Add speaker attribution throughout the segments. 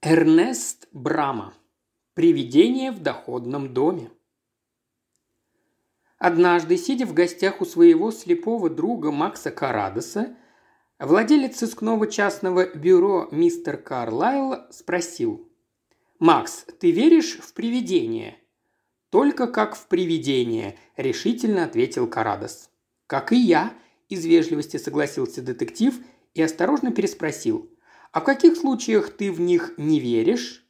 Speaker 1: Эрнест Брама. Привидение в доходном доме. Однажды, сидя в гостях у своего слепого друга Макса Карадоса, владелец сыскного частного бюро мистер Карлайл спросил. «Макс, ты веришь в привидения?» «Только как в привидение», – решительно ответил Карадос. «Как и я», – из вежливости согласился детектив и осторожно переспросил – а в каких случаях ты в них не веришь?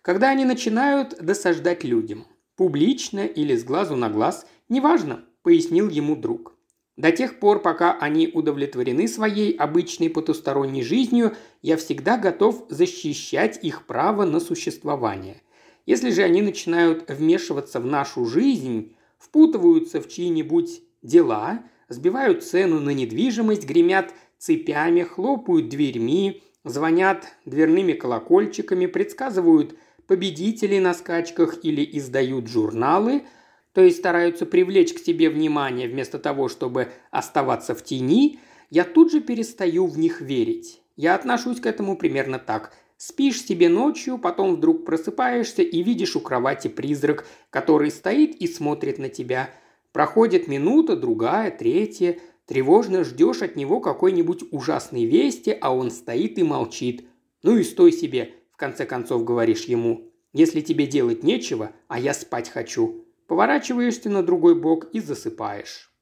Speaker 1: Когда они начинают досаждать людям. Публично или с глазу на глаз, неважно, пояснил ему друг. До тех пор, пока они удовлетворены своей обычной потусторонней жизнью, я всегда готов защищать их право на существование. Если же они начинают вмешиваться в нашу жизнь, впутываются в чьи-нибудь дела, сбивают цену на недвижимость, гремят цепями, хлопают дверьми, звонят дверными колокольчиками, предсказывают победителей на скачках или издают журналы, то есть стараются привлечь к себе внимание вместо того, чтобы оставаться в тени, я тут же перестаю в них верить. Я отношусь к этому примерно так. Спишь себе ночью, потом вдруг просыпаешься и видишь у кровати призрак, который стоит и смотрит на тебя. Проходит минута, другая, третья – Тревожно ждешь от него какой-нибудь ужасной вести, а он стоит и молчит. Ну и стой себе, в конце концов говоришь ему. Если тебе делать нечего, а я спать хочу. Поворачиваешься на другой бок и засыпаешь.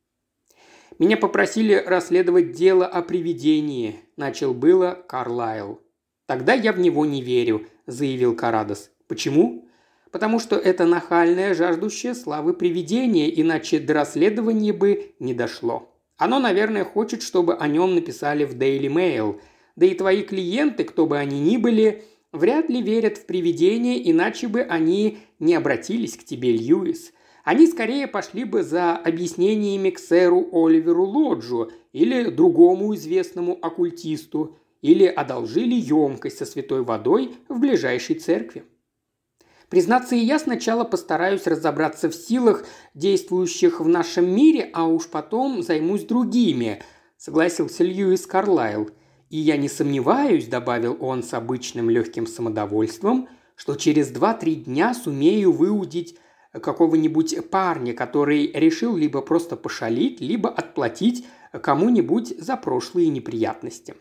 Speaker 1: Меня попросили расследовать дело о привидении, начал было Карлайл. Тогда я в него не верю, заявил Карадос. Почему? Потому что это нахальное, жаждущее славы привидение, иначе до расследования бы не дошло. Оно, наверное, хочет, чтобы о нем написали в Daily Mail. Да и твои клиенты, кто бы они ни были, вряд ли верят в привидения, иначе бы они не обратились к тебе, Льюис. Они скорее пошли бы за объяснениями к сэру Оливеру Лоджу или другому известному оккультисту, или одолжили емкость со святой водой в ближайшей церкви. Признаться, и я сначала постараюсь разобраться в силах, действующих в нашем мире, а уж потом займусь другими», – согласился Льюис Карлайл. «И я не сомневаюсь», – добавил он с обычным легким самодовольством, «что через два-три дня сумею выудить какого-нибудь парня, который решил либо просто пошалить, либо отплатить кому-нибудь за прошлые неприятности.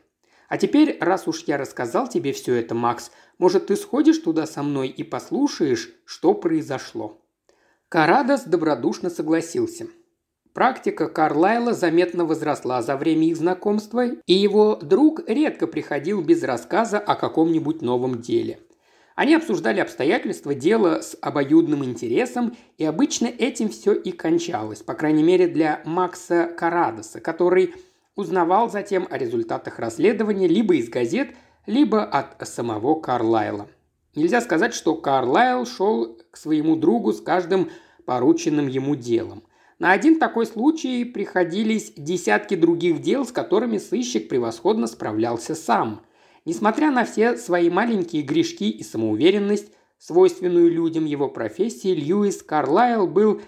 Speaker 1: А теперь, раз уж я рассказал тебе все это, Макс, может, ты сходишь туда со мной и послушаешь, что произошло?» Карадос добродушно согласился. Практика Карлайла заметно возросла за время их знакомства, и его друг редко приходил без рассказа о каком-нибудь новом деле. Они обсуждали обстоятельства дела с обоюдным интересом, и обычно этим все и кончалось, по крайней мере для Макса Карадоса, который узнавал затем о результатах расследования либо из газет, либо от самого Карлайла. Нельзя сказать, что Карлайл шел к своему другу с каждым порученным ему делом. На один такой случай приходились десятки других дел, с которыми сыщик превосходно справлялся сам. Несмотря на все свои маленькие грешки и самоуверенность, свойственную людям его профессии, Льюис Карлайл был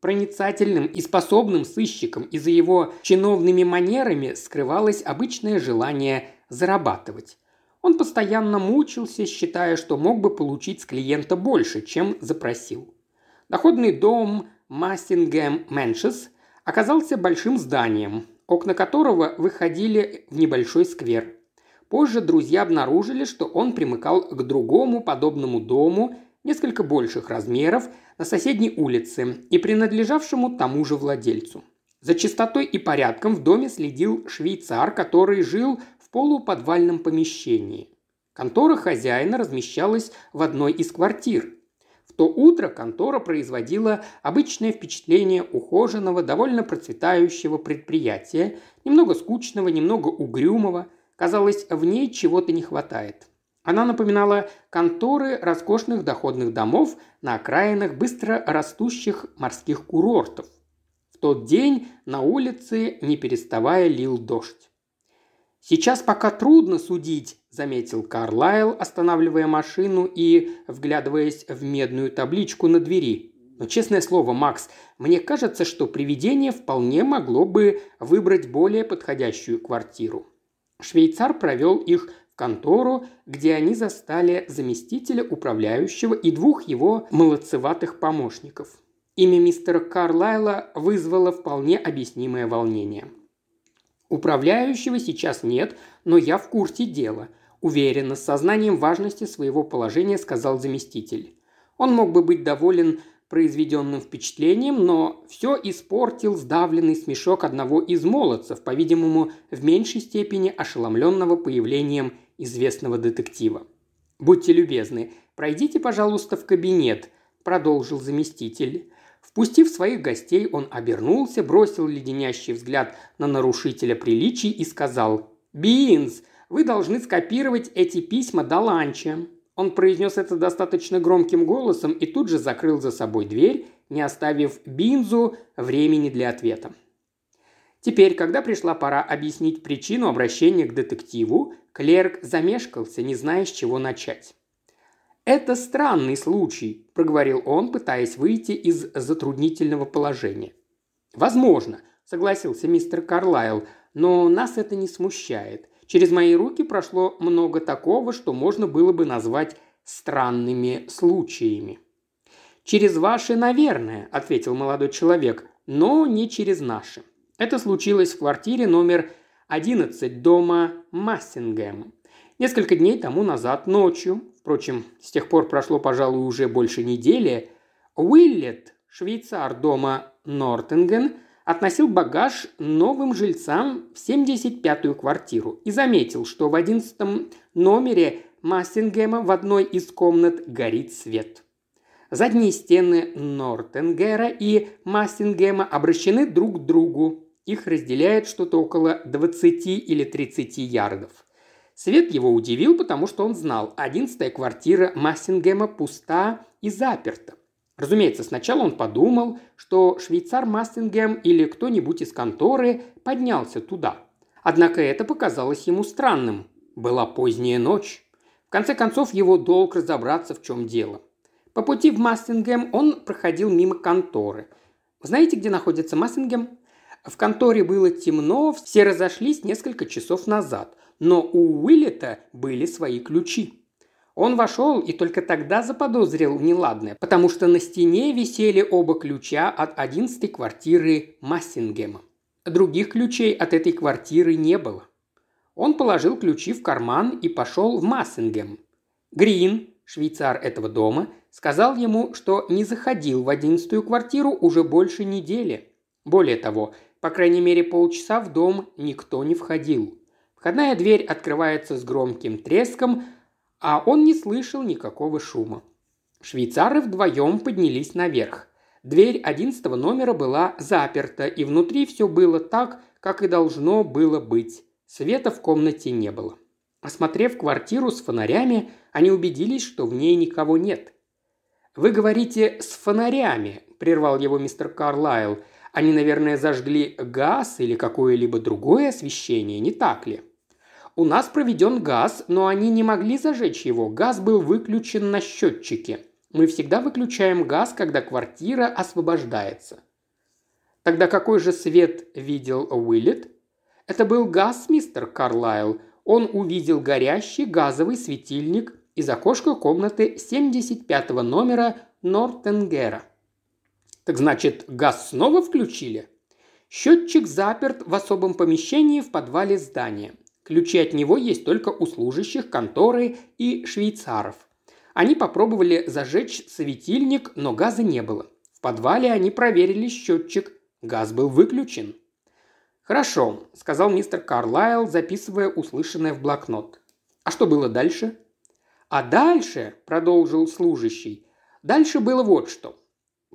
Speaker 1: проницательным и способным сыщиком, и за его чиновными манерами скрывалось обычное желание зарабатывать. Он постоянно мучился, считая, что мог бы получить с клиента больше, чем запросил. Доходный дом Массингем Мэншес оказался большим зданием, окна которого выходили в небольшой сквер. Позже друзья обнаружили, что он примыкал к другому подобному дому несколько больших размеров на соседней улице и принадлежавшему тому же владельцу. За чистотой и порядком в доме следил швейцар, который жил в полуподвальном помещении. Контора хозяина размещалась в одной из квартир. В то утро контора производила обычное впечатление ухоженного, довольно процветающего предприятия, немного скучного, немного угрюмого. Казалось, в ней чего-то не хватает. Она напоминала конторы роскошных доходных домов на окраинах быстро растущих морских курортов. В тот день на улице, не переставая, лил дождь. «Сейчас пока трудно судить», – заметил Карлайл, останавливая машину и вглядываясь в медную табличку на двери. «Но честное слово, Макс, мне кажется, что привидение вполне могло бы выбрать более подходящую квартиру». Швейцар провел их контору, где они застали заместителя управляющего и двух его молодцеватых помощников. Имя мистера Карлайла вызвало вполне объяснимое волнение. «Управляющего сейчас нет, но я в курсе дела», – уверенно, с сознанием важности своего положения сказал заместитель. Он мог бы быть доволен произведенным впечатлением, но все испортил сдавленный смешок одного из молодцев, по-видимому, в меньшей степени ошеломленного появлением известного детектива. «Будьте любезны, пройдите, пожалуйста, в кабинет», – продолжил заместитель. Впустив своих гостей, он обернулся, бросил леденящий взгляд на нарушителя приличий и сказал «Бинс, вы должны скопировать эти письма до ланча». Он произнес это достаточно громким голосом и тут же закрыл за собой дверь, не оставив Бинзу времени для ответа. Теперь, когда пришла пора объяснить причину обращения к детективу, клерк замешкался, не зная, с чего начать. «Это странный случай», – проговорил он, пытаясь выйти из затруднительного положения. «Возможно», – согласился мистер Карлайл, – «но нас это не смущает. Через мои руки прошло много такого, что можно было бы назвать странными случаями». «Через ваши, наверное», – ответил молодой человек, – «но не через наши. Это случилось в квартире номер 11 дома Массингем. Несколько дней тому назад ночью, впрочем, с тех пор прошло, пожалуй, уже больше недели, Уиллет, швейцар дома Нортенген, относил багаж новым жильцам в 75-ю квартиру и заметил, что в 11 номере Массингема в одной из комнат горит свет. Задние стены Нортенгера и Массингема обращены друг к другу. Их разделяет что-то около 20 или 30 ярдов. Свет его удивил, потому что он знал, одиннадцатая квартира Массингема пуста и заперта. Разумеется, сначала он подумал, что швейцар Массингем или кто-нибудь из конторы поднялся туда. Однако это показалось ему странным. Была поздняя ночь. В конце концов, его долг разобраться, в чем дело. По пути в Массингем он проходил мимо конторы. Знаете, где находится Массингем? В конторе было темно, все разошлись несколько часов назад но у Уиллета были свои ключи. Он вошел и только тогда заподозрил неладное, потому что на стене висели оба ключа от одиннадцатой квартиры Массингема. Других ключей от этой квартиры не было. Он положил ключи в карман и пошел в Массингем. Грин, швейцар этого дома, сказал ему, что не заходил в одиннадцатую квартиру уже больше недели. Более того, по крайней мере полчаса в дом никто не входил. Входная дверь открывается с громким треском, а он не слышал никакого шума. Швейцары вдвоем поднялись наверх. Дверь одиннадцатого номера была заперта, и внутри все было так, как и должно было быть. Света в комнате не было. Осмотрев квартиру с фонарями, они убедились, что в ней никого нет. «Вы говорите «с фонарями», – прервал его мистер Карлайл. «Они, наверное, зажгли газ или какое-либо другое освещение, не так ли?» У нас проведен газ, но они не могли зажечь его. Газ был выключен на счетчике. Мы всегда выключаем газ, когда квартира освобождается. Тогда какой же свет видел Уиллет? Это был газ, мистер Карлайл. Он увидел горящий газовый светильник из окошка комнаты 75 номера Нортенгера. Так значит, газ снова включили? Счетчик заперт в особом помещении в подвале здания. Ключи от него есть только у служащих конторы и швейцаров. Они попробовали зажечь светильник, но газа не было. В подвале они проверили счетчик. Газ был выключен. «Хорошо», – сказал мистер Карлайл, записывая услышанное в блокнот. «А что было дальше?» «А дальше», – продолжил служащий, – «дальше было вот что.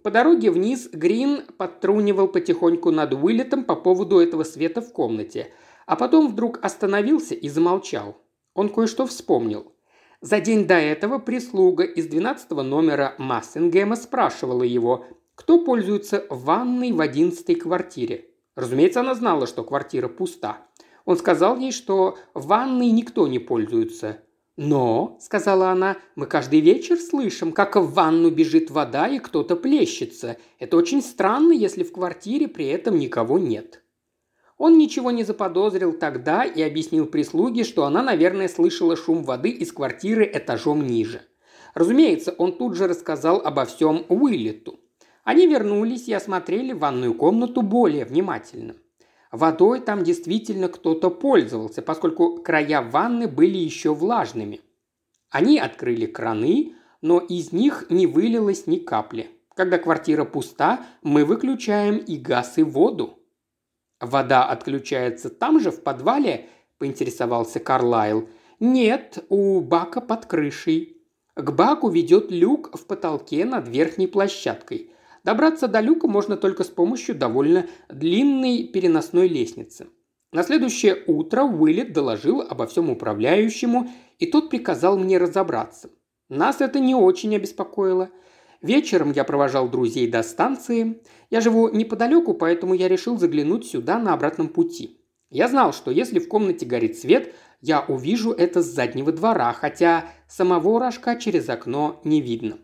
Speaker 1: По дороге вниз Грин подтрунивал потихоньку над вылетом по поводу этого света в комнате – а потом вдруг остановился и замолчал. Он кое-что вспомнил. За день до этого прислуга из 12 номера Массингема спрашивала его, кто пользуется ванной в 11 квартире. Разумеется, она знала, что квартира пуста. Он сказал ей, что ванной никто не пользуется. «Но», – сказала она, – «мы каждый вечер слышим, как в ванну бежит вода и кто-то плещется. Это очень странно, если в квартире при этом никого нет». Он ничего не заподозрил тогда и объяснил прислуге, что она, наверное, слышала шум воды из квартиры этажом ниже. Разумеется, он тут же рассказал обо всем Уиллету. Они вернулись и осмотрели ванную комнату более внимательно. Водой там действительно кто-то пользовался, поскольку края ванны были еще влажными. Они открыли краны, но из них не вылилось ни капли. Когда квартира пуста, мы выключаем и газ, и воду. «Вода отключается там же, в подвале?» – поинтересовался Карлайл. «Нет, у бака под крышей. К баку ведет люк в потолке над верхней площадкой. Добраться до люка можно только с помощью довольно длинной переносной лестницы. На следующее утро Уиллет доложил обо всем управляющему, и тот приказал мне разобраться. Нас это не очень обеспокоило. Вечером я провожал друзей до станции. Я живу неподалеку, поэтому я решил заглянуть сюда на обратном пути. Я знал, что если в комнате горит свет, я увижу это с заднего двора, хотя самого рожка через окно не видно.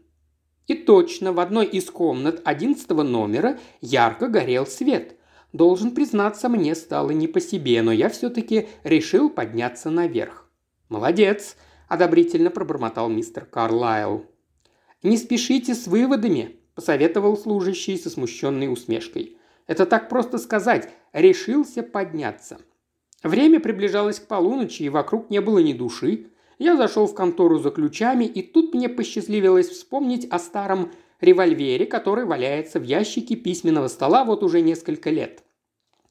Speaker 1: И точно в одной из комнат одиннадцатого номера ярко горел свет. Должен признаться, мне стало не по себе, но я все-таки решил подняться наверх. «Молодец!» – одобрительно пробормотал мистер Карлайл. «Не спешите с выводами», – посоветовал служащий со смущенной усмешкой. «Это так просто сказать. Решился подняться». Время приближалось к полуночи, и вокруг не было ни души. Я зашел в контору за ключами, и тут мне посчастливилось вспомнить о старом револьвере, который валяется в ящике письменного стола вот уже несколько лет.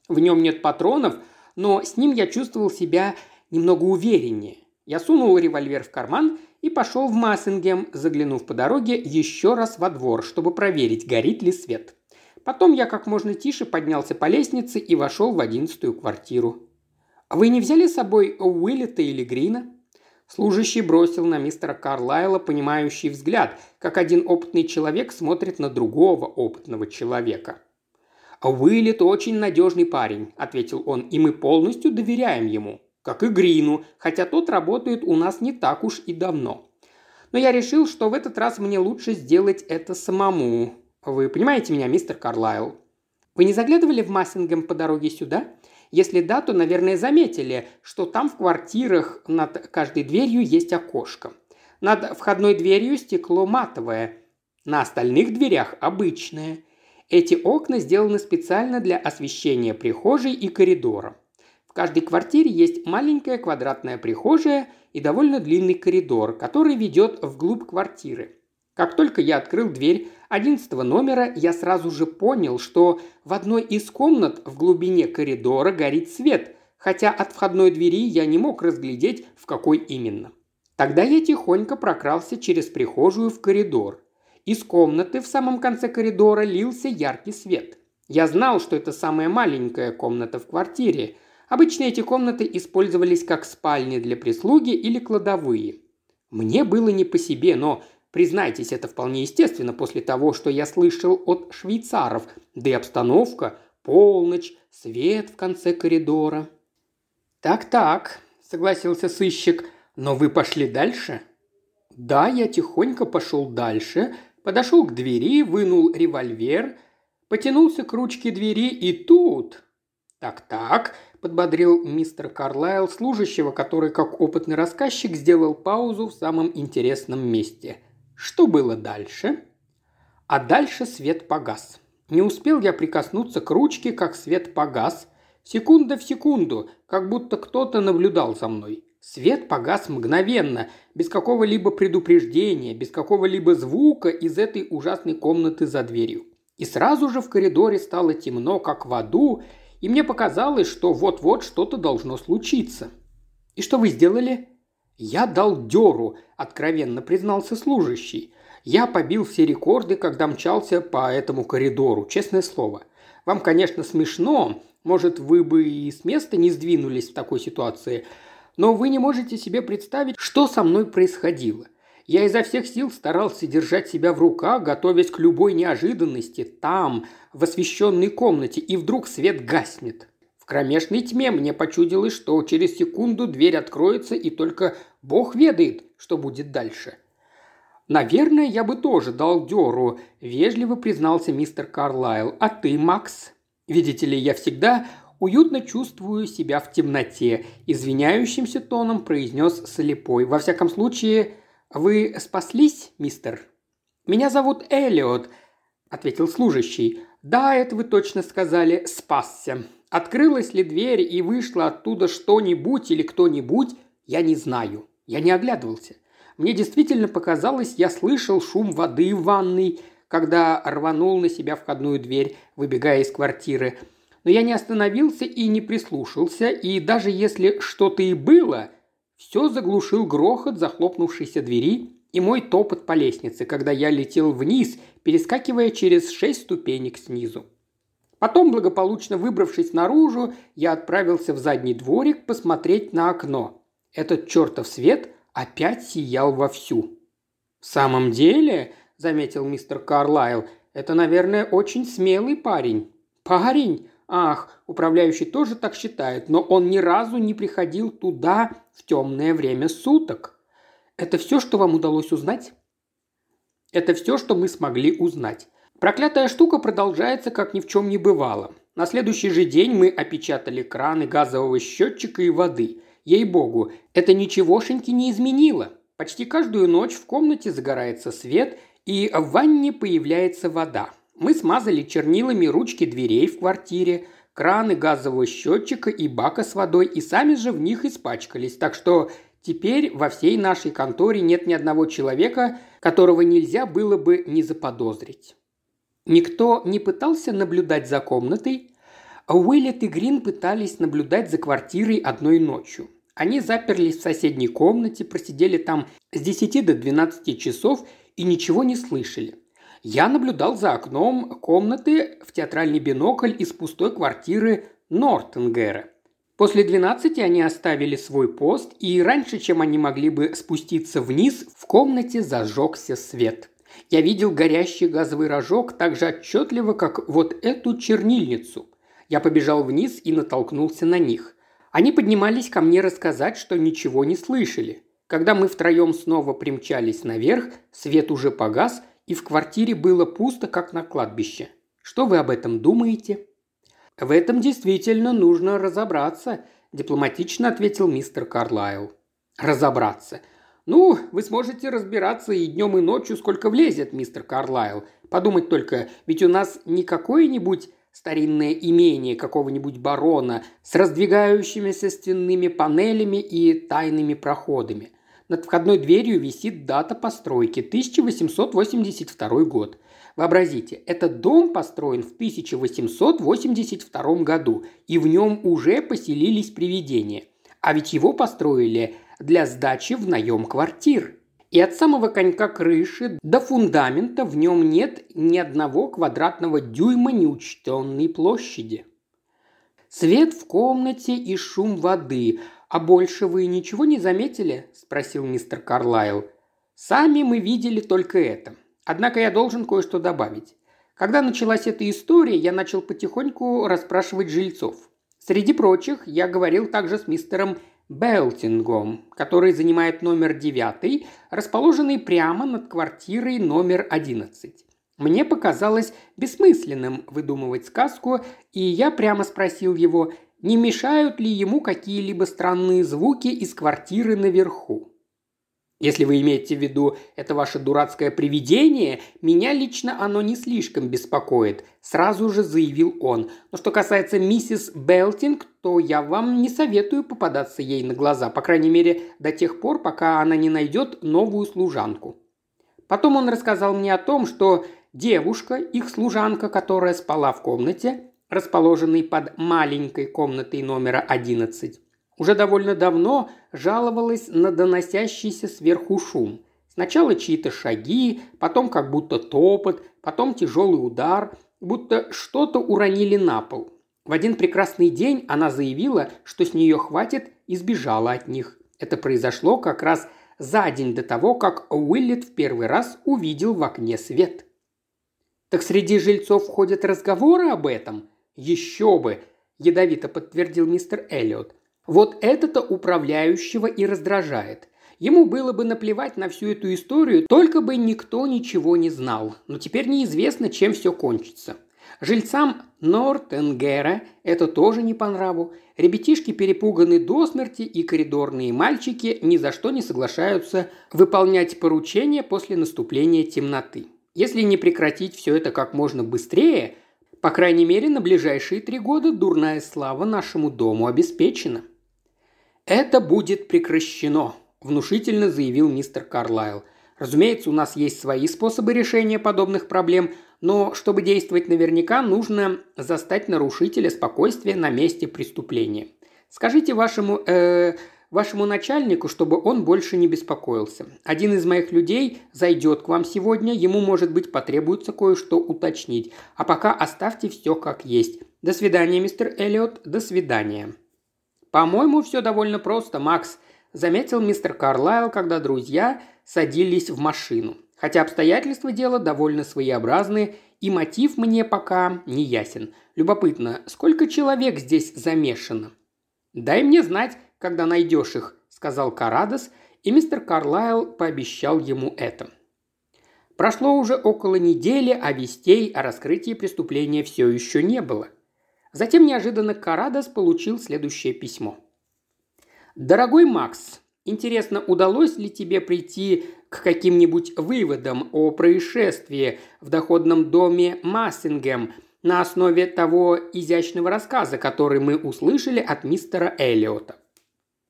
Speaker 1: В нем нет патронов, но с ним я чувствовал себя немного увереннее. Я сунул револьвер в карман и пошел в Массингем, заглянув по дороге еще раз во двор, чтобы проверить, горит ли свет. Потом я как можно тише поднялся по лестнице и вошел в одиннадцатую квартиру. «Вы не взяли с собой Уиллета или Грина?» Служащий бросил на мистера Карлайла понимающий взгляд, как один опытный человек смотрит на другого опытного человека. «Уиллет очень надежный парень», – ответил он, – «и мы полностью доверяем ему, как и Грину, хотя тот работает у нас не так уж и давно. Но я решил, что в этот раз мне лучше сделать это самому. Вы понимаете меня, мистер Карлайл?» «Вы не заглядывали в Массингем по дороге сюда?» Если да, то, наверное, заметили, что там в квартирах над каждой дверью есть окошко. Над входной дверью стекло матовое, на остальных дверях обычное. Эти окна сделаны специально для освещения прихожей и коридора. В каждой квартире есть маленькая квадратная прихожая и довольно длинный коридор, который ведет вглубь квартиры. Как только я открыл дверь одиннадцатого номера, я сразу же понял, что в одной из комнат в глубине коридора горит свет, хотя от входной двери я не мог разглядеть, в какой именно. Тогда я тихонько прокрался через прихожую в коридор. Из комнаты в самом конце коридора лился яркий свет. Я знал, что это самая маленькая комната в квартире. Обычно эти комнаты использовались как спальни для прислуги или кладовые. Мне было не по себе, но Признайтесь, это вполне естественно после того, что я слышал от швейцаров, да и обстановка, полночь, свет в конце коридора. «Так-так», – согласился сыщик, – «но вы пошли дальше?» «Да, я тихонько пошел дальше, подошел к двери, вынул револьвер, потянулся к ручке двери и тут...» «Так-так», – подбодрил мистер Карлайл служащего, который, как опытный рассказчик, сделал паузу в самом интересном месте – что было дальше? А дальше свет погас. Не успел я прикоснуться к ручке, как свет погас. Секунда в секунду, как будто кто-то наблюдал за мной. Свет погас мгновенно, без какого-либо предупреждения, без какого-либо звука из этой ужасной комнаты за дверью. И сразу же в коридоре стало темно, как в аду, и мне показалось, что вот-вот что-то должно случиться. «И что вы сделали?» «Я дал дёру», – откровенно признался служащий. «Я побил все рекорды, когда мчался по этому коридору, честное слово. Вам, конечно, смешно, может, вы бы и с места не сдвинулись в такой ситуации, но вы не можете себе представить, что со мной происходило. Я изо всех сил старался держать себя в руках, готовясь к любой неожиданности, там, в освещенной комнате, и вдруг свет гаснет кромешной тьме мне почудилось, что через секунду дверь откроется, и только Бог ведает, что будет дальше. «Наверное, я бы тоже дал дёру», – вежливо признался мистер Карлайл. «А ты, Макс?» «Видите ли, я всегда уютно чувствую себя в темноте», – извиняющимся тоном произнес слепой. «Во всяком случае, вы спаслись, мистер?» «Меня зовут Элиот», – ответил служащий. «Да, это вы точно сказали, спасся. Открылась ли дверь и вышло оттуда что-нибудь или кто-нибудь, я не знаю. Я не оглядывался. Мне действительно показалось, я слышал шум воды в ванной, когда рванул на себя входную дверь, выбегая из квартиры. Но я не остановился и не прислушался, и даже если что-то и было, все заглушил грохот захлопнувшейся двери и мой топот по лестнице, когда я летел вниз, перескакивая через шесть ступенек снизу. Потом, благополучно выбравшись наружу, я отправился в задний дворик посмотреть на окно. Этот чертов свет опять сиял вовсю. «В самом деле», – заметил мистер Карлайл, – «это, наверное, очень смелый парень». «Парень? Ах, управляющий тоже так считает, но он ни разу не приходил туда в темное время суток». Это все, что вам удалось узнать? Это все, что мы смогли узнать. Проклятая штука продолжается, как ни в чем не бывало. На следующий же день мы опечатали краны газового счетчика и воды. Ей-богу, это ничегошеньки не изменило. Почти каждую ночь в комнате загорается свет, и в ванне появляется вода. Мы смазали чернилами ручки дверей в квартире, краны газового счетчика и бака с водой, и сами же в них испачкались. Так что Теперь во всей нашей конторе нет ни одного человека, которого нельзя было бы не заподозрить. Никто не пытался наблюдать за комнатой, а Уиллет и Грин пытались наблюдать за квартирой одной ночью. Они заперлись в соседней комнате, просидели там с 10 до 12 часов и ничего не слышали. Я наблюдал за окном комнаты в театральный бинокль из пустой квартиры Нортенгера. После 12 они оставили свой пост, и раньше, чем они могли бы спуститься вниз, в комнате зажегся свет. Я видел горящий газовый рожок так же отчетливо, как вот эту чернильницу. Я побежал вниз и натолкнулся на них. Они поднимались ко мне рассказать, что ничего не слышали. Когда мы втроем снова примчались наверх, свет уже погас, и в квартире было пусто, как на кладбище. Что вы об этом думаете?» «В этом действительно нужно разобраться», – дипломатично ответил мистер Карлайл. «Разобраться. Ну, вы сможете разбираться и днем, и ночью, сколько влезет, мистер Карлайл. Подумать только, ведь у нас не какое-нибудь старинное имение какого-нибудь барона с раздвигающимися стенными панелями и тайными проходами. Над входной дверью висит дата постройки – 1882 год. Вообразите, этот дом построен в 1882 году, и в нем уже поселились привидения. А ведь его построили для сдачи в наем квартир. И от самого конька крыши до фундамента в нем нет ни одного квадратного дюйма неучтенной площади. Свет в комнате и шум воды. А больше вы ничего не заметили? – спросил мистер Карлайл. Сами мы видели только это. Однако я должен кое-что добавить. Когда началась эта история, я начал потихоньку расспрашивать жильцов. Среди прочих, я говорил также с мистером Белтингом, который занимает номер девятый, расположенный прямо над квартирой номер одиннадцать. Мне показалось бессмысленным выдумывать сказку, и я прямо спросил его, не мешают ли ему какие-либо странные звуки из квартиры наверху. Если вы имеете в виду это ваше дурацкое привидение, меня лично оно не слишком беспокоит», – сразу же заявил он. «Но что касается миссис Белтинг, то я вам не советую попадаться ей на глаза, по крайней мере, до тех пор, пока она не найдет новую служанку». Потом он рассказал мне о том, что девушка, их служанка, которая спала в комнате, расположенной под маленькой комнатой номера 11, уже довольно давно жаловалась на доносящийся сверху шум. Сначала чьи-то шаги, потом как будто топот, потом тяжелый удар, будто что-то уронили на пол. В один прекрасный день она заявила, что с нее хватит и сбежала от них. Это произошло как раз за день до того, как Уиллет в первый раз увидел в окне свет. «Так среди жильцов ходят разговоры об этом?» «Еще бы!» – ядовито подтвердил мистер Эллиот. Вот это-то управляющего и раздражает. Ему было бы наплевать на всю эту историю, только бы никто ничего не знал. Но теперь неизвестно, чем все кончится. Жильцам Нортенгера это тоже не по нраву. Ребятишки перепуганы до смерти, и коридорные мальчики ни за что не соглашаются выполнять поручения после наступления темноты. Если не прекратить все это как можно быстрее, по крайней мере, на ближайшие три года дурная слава нашему дому обеспечена. «Это будет прекращено», – внушительно заявил мистер Карлайл. «Разумеется, у нас есть свои способы решения подобных проблем, но чтобы действовать наверняка, нужно застать нарушителя спокойствия на месте преступления. Скажите вашему, э, вашему начальнику, чтобы он больше не беспокоился. Один из моих людей зайдет к вам сегодня, ему, может быть, потребуется кое-что уточнить. А пока оставьте все как есть. До свидания, мистер Эллиот, до свидания». «По-моему, все довольно просто, Макс», – заметил мистер Карлайл, когда друзья садились в машину. Хотя обстоятельства дела довольно своеобразные, и мотив мне пока не ясен. Любопытно, сколько человек здесь замешано? «Дай мне знать, когда найдешь их», – сказал Карадос, и мистер Карлайл пообещал ему это. Прошло уже около недели, а вестей о раскрытии преступления все еще не было – Затем неожиданно Карадос получил следующее письмо. «Дорогой Макс, интересно, удалось ли тебе прийти к каким-нибудь выводам о происшествии в доходном доме Массингем на основе того изящного рассказа, который мы услышали от мистера Эллиота?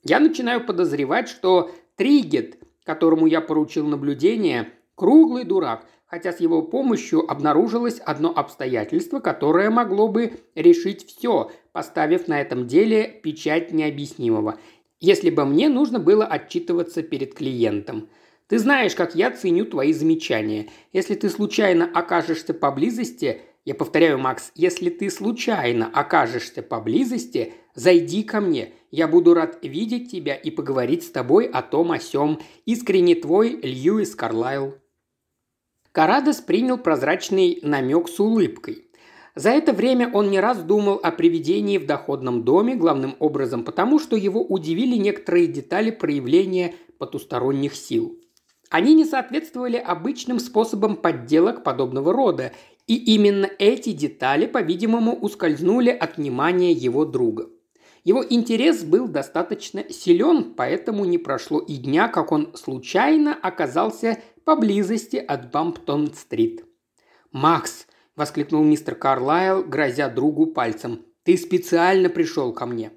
Speaker 1: Я начинаю подозревать, что Тригет, которому я поручил наблюдение, круглый дурак, хотя с его помощью обнаружилось одно обстоятельство, которое могло бы решить все, поставив на этом деле печать необъяснимого, если бы мне нужно было отчитываться перед клиентом. Ты знаешь, как я ценю твои замечания. Если ты случайно окажешься поблизости, я повторяю, Макс, если ты случайно окажешься поблизости, зайди ко мне. Я буду рад видеть тебя и поговорить с тобой о том о сём. Искренне твой Льюис Карлайл. Карадос принял прозрачный намек с улыбкой. За это время он не раз думал о привидении в доходном доме, главным образом потому, что его удивили некоторые детали проявления потусторонних сил. Они не соответствовали обычным способам подделок подобного рода, и именно эти детали, по-видимому, ускользнули от внимания его друга. Его интерес был достаточно силен, поэтому не прошло и дня, как он случайно оказался поблизости от Бамптон-стрит. «Макс!» – воскликнул мистер Карлайл, грозя другу пальцем. «Ты специально пришел ко мне».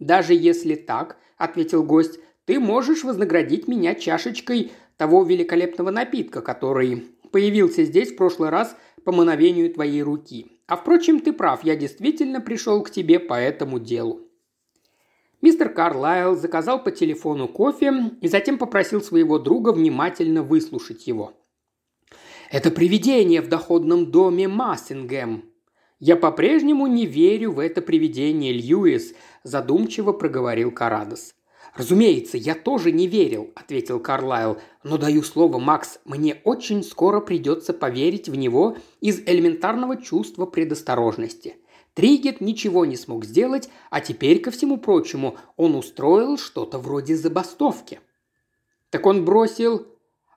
Speaker 1: «Даже если так», – ответил гость, – «ты можешь вознаградить меня чашечкой того великолепного напитка, который появился здесь в прошлый раз по мановению твоей руки. А впрочем, ты прав, я действительно пришел к тебе по этому делу». Мистер Карлайл заказал по телефону кофе и затем попросил своего друга внимательно выслушать его. «Это привидение в доходном доме Массингем». «Я по-прежнему не верю в это привидение, Льюис», – задумчиво проговорил Карадос. «Разумеется, я тоже не верил», – ответил Карлайл. «Но даю слово, Макс, мне очень скоро придется поверить в него из элементарного чувства предосторожности. Тригет ничего не смог сделать, а теперь, ко всему прочему, он устроил что-то вроде забастовки. Так он бросил...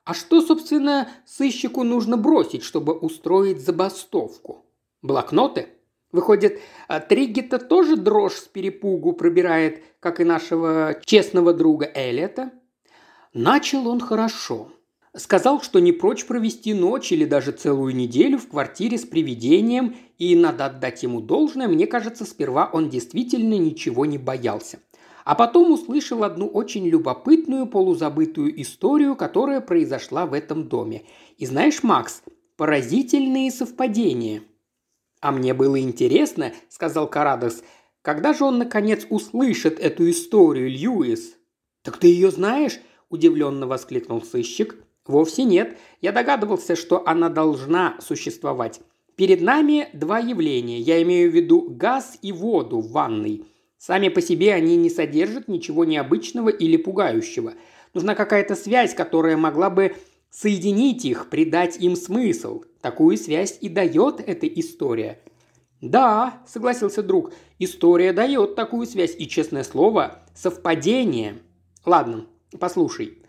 Speaker 1: А что, собственно, сыщику нужно бросить, чтобы устроить забастовку? Блокноты? Выходит, а Триггета тоже дрожь с перепугу пробирает, как и нашего честного друга Эллиота? Начал он хорошо. Сказал, что не прочь провести ночь или даже целую неделю в квартире с привидением, и надо отдать ему должное, мне кажется, сперва он действительно ничего не боялся. А потом услышал одну очень любопытную полузабытую историю, которая произошла в этом доме. И знаешь, Макс, поразительные совпадения. «А мне было интересно», — сказал Карадос, — «когда же он, наконец, услышит эту историю, Льюис?» «Так ты ее знаешь?» – удивленно воскликнул сыщик. Вовсе нет. Я догадывался, что она должна существовать. Перед нами два явления. Я имею в виду газ и воду в ванной. Сами по себе они не содержат ничего необычного или пугающего. Нужна какая-то связь, которая могла бы соединить их, придать им смысл. Такую связь и дает эта история. «Да», – согласился друг, – «история дает такую связь, и, честное слово, совпадение». «Ладно, послушай.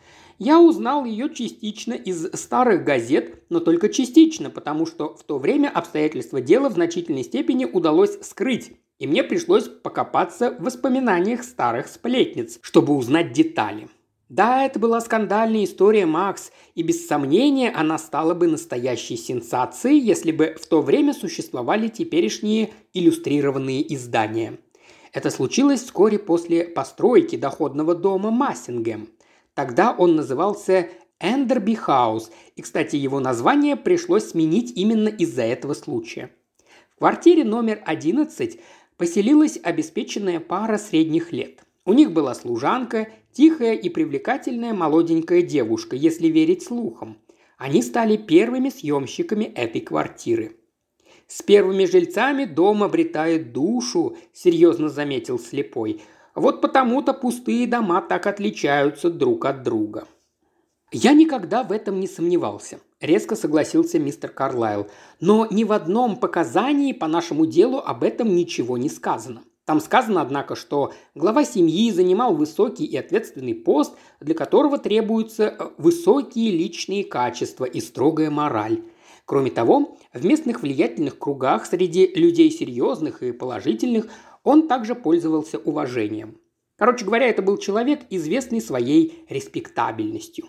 Speaker 1: Я узнал ее частично из старых газет, но только частично, потому что в то время обстоятельства дела в значительной степени удалось скрыть, и мне пришлось покопаться в воспоминаниях старых сплетниц, чтобы узнать детали. Да, это была скандальная история, Макс, и без сомнения она стала бы настоящей сенсацией, если бы в то время существовали теперешние иллюстрированные издания. Это случилось вскоре после постройки доходного дома Массингем – Тогда он назывался Эндерби Хаус, и, кстати, его название пришлось сменить именно из-за этого случая. В квартире номер 11 поселилась обеспеченная пара средних лет. У них была служанка, тихая и привлекательная молоденькая девушка, если верить слухам. Они стали первыми съемщиками этой квартиры. «С первыми жильцами дом обретает душу», – серьезно заметил слепой. Вот потому-то пустые дома так отличаются друг от друга. Я никогда в этом не сомневался, резко согласился мистер Карлайл. Но ни в одном показании по нашему делу об этом ничего не сказано. Там сказано, однако, что глава семьи занимал высокий и ответственный пост, для которого требуются э, высокие личные качества и строгая мораль. Кроме того, в местных влиятельных кругах среди людей серьезных и положительных он также пользовался уважением. Короче говоря, это был человек, известный своей респектабельностью.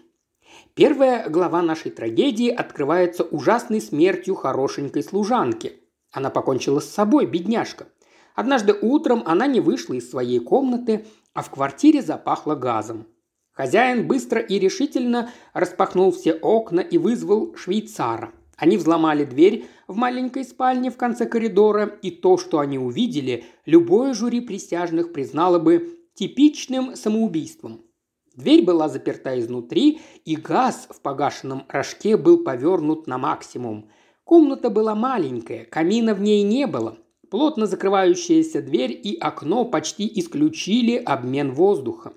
Speaker 1: Первая глава нашей трагедии открывается ужасной смертью хорошенькой служанки. Она покончила с собой, бедняжка. Однажды утром она не вышла из своей комнаты, а в квартире запахло газом. Хозяин быстро и решительно распахнул все окна и вызвал швейцара – они взломали дверь в маленькой спальне в конце коридора, и то, что они увидели, любое жюри присяжных признало бы типичным самоубийством. Дверь была заперта изнутри, и газ в погашенном рожке был повернут на максимум. Комната была маленькая, камина в ней не было. Плотно закрывающаяся дверь и окно почти исключили обмен воздуха.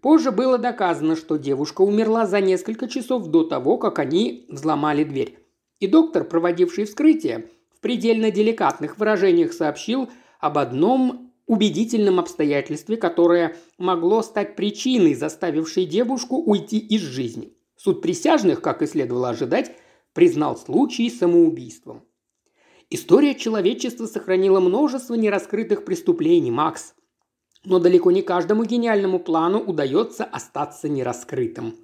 Speaker 1: Позже было доказано, что девушка умерла за несколько часов до того, как они взломали дверь. И доктор, проводивший вскрытие, в предельно деликатных выражениях сообщил об одном убедительном обстоятельстве, которое могло стать причиной, заставившей девушку уйти из жизни. Суд присяжных, как и следовало ожидать, признал случай самоубийством. История человечества сохранила множество нераскрытых преступлений, Макс. Но далеко не каждому гениальному плану удается остаться нераскрытым.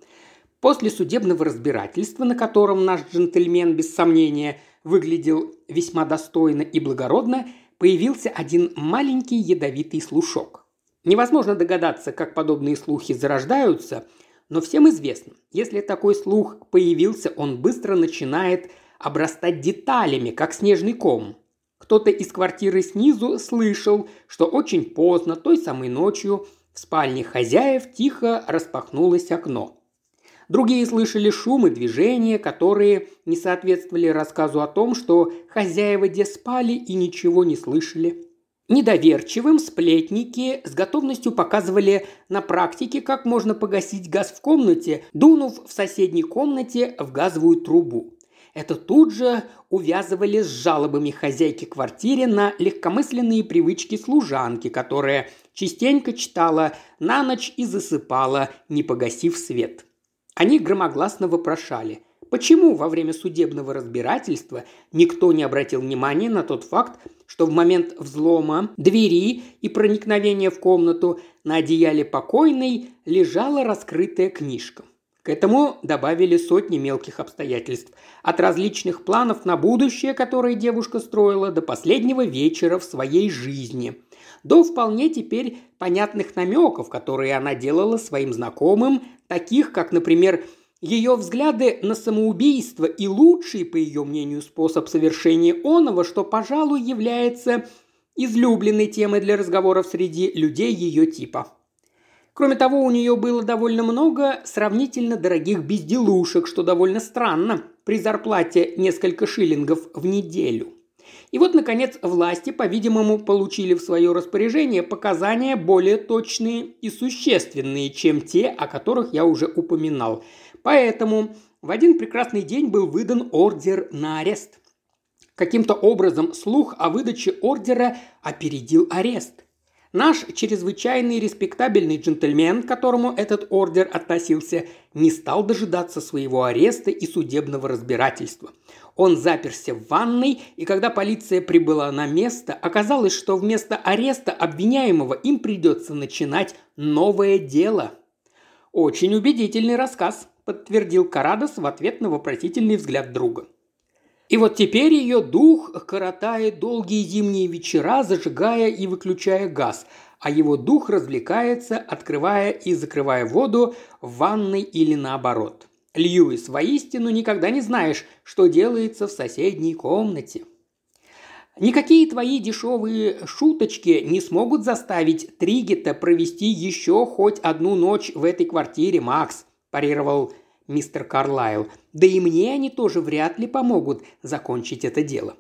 Speaker 1: После судебного разбирательства, на котором наш джентльмен, без сомнения, выглядел весьма достойно и благородно, появился один маленький ядовитый слушок. Невозможно догадаться, как подобные слухи зарождаются, но всем известно, если такой слух появился, он быстро начинает обрастать деталями, как снежный ком. Кто-то из квартиры снизу слышал, что очень поздно, той самой ночью, в спальне хозяев тихо распахнулось окно – Другие слышали шум и движения, которые не соответствовали рассказу о том, что хозяева где спали и ничего не слышали. Недоверчивым сплетники с готовностью показывали на практике, как можно погасить газ в комнате, дунув в соседней комнате в газовую трубу. Это тут же увязывали с жалобами хозяйки квартиры на легкомысленные привычки служанки, которая частенько читала на ночь и засыпала, не погасив свет. Они громогласно вопрошали, почему во время судебного разбирательства никто не обратил внимания на тот факт, что в момент взлома двери и проникновения в комнату на одеяле покойной лежала раскрытая книжка. К этому добавили сотни мелких обстоятельств. От различных планов на будущее, которые девушка строила, до последнего вечера в своей жизни. До вполне теперь понятных намеков, которые она делала своим знакомым, таких как, например, ее взгляды на самоубийство и лучший, по ее мнению, способ совершения оного, что, пожалуй, является излюбленной темой для разговоров среди людей ее типа. Кроме того, у нее было довольно много сравнительно дорогих безделушек, что довольно странно при зарплате несколько шиллингов в неделю. И вот, наконец, власти, по-видимому, получили в свое распоряжение показания более точные и существенные, чем те, о которых я уже упоминал. Поэтому в один прекрасный день был выдан ордер на арест. Каким-то образом слух о выдаче ордера опередил арест – Наш чрезвычайный респектабельный джентльмен, к которому этот ордер относился, не стал дожидаться своего ареста и судебного разбирательства. Он заперся в ванной, и когда полиция прибыла на место, оказалось, что вместо ареста обвиняемого им придется начинать новое дело. «Очень убедительный рассказ», – подтвердил Карадос в ответ на вопросительный взгляд друга. И вот теперь ее дух коротает долгие зимние вечера, зажигая и выключая газ, а его дух развлекается, открывая и закрывая воду в ванной или наоборот. Льюис, воистину никогда не знаешь, что делается в соседней комнате. Никакие твои дешевые шуточки не смогут заставить Тригета провести еще хоть одну ночь в этой квартире, Макс», – парировал мистер Карлайл. «Да и мне они тоже вряд ли помогут закончить это дело».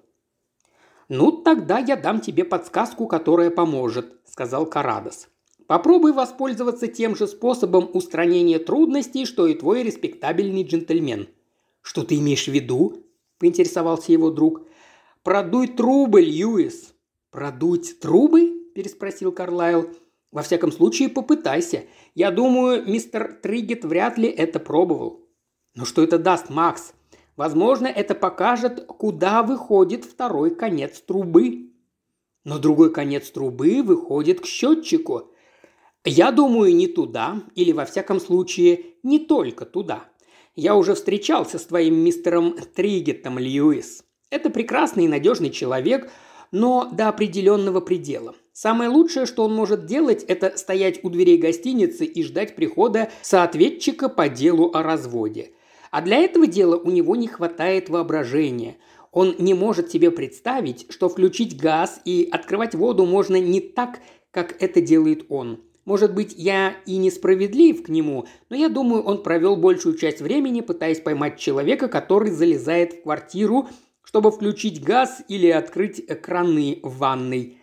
Speaker 1: «Ну, тогда я дам тебе подсказку, которая поможет», – сказал Карадос. «Попробуй воспользоваться тем же способом устранения трудностей, что и твой респектабельный джентльмен». «Что ты имеешь в виду?» – поинтересовался его друг. «Продуй трубы, Льюис». «Продуть трубы?» – переспросил Карлайл. Во всяком случае, попытайся. Я думаю, мистер Триггет вряд ли это пробовал. Но что это даст, Макс? Возможно, это покажет, куда выходит второй конец трубы. Но другой конец трубы выходит к счетчику. Я думаю, не туда, или во всяком случае, не только туда. Я уже встречался с твоим мистером Триггетом, Льюис. Это прекрасный и надежный человек, но до определенного предела. Самое лучшее, что он может делать, это стоять у дверей гостиницы и ждать прихода соответчика по делу о разводе. А для этого дела у него не хватает воображения. Он не может себе представить, что включить газ и открывать воду можно не так, как это делает он. Может быть, я и несправедлив к нему, но я думаю, он провел большую часть времени, пытаясь поймать человека, который залезает в квартиру, чтобы включить газ или открыть краны в ванной –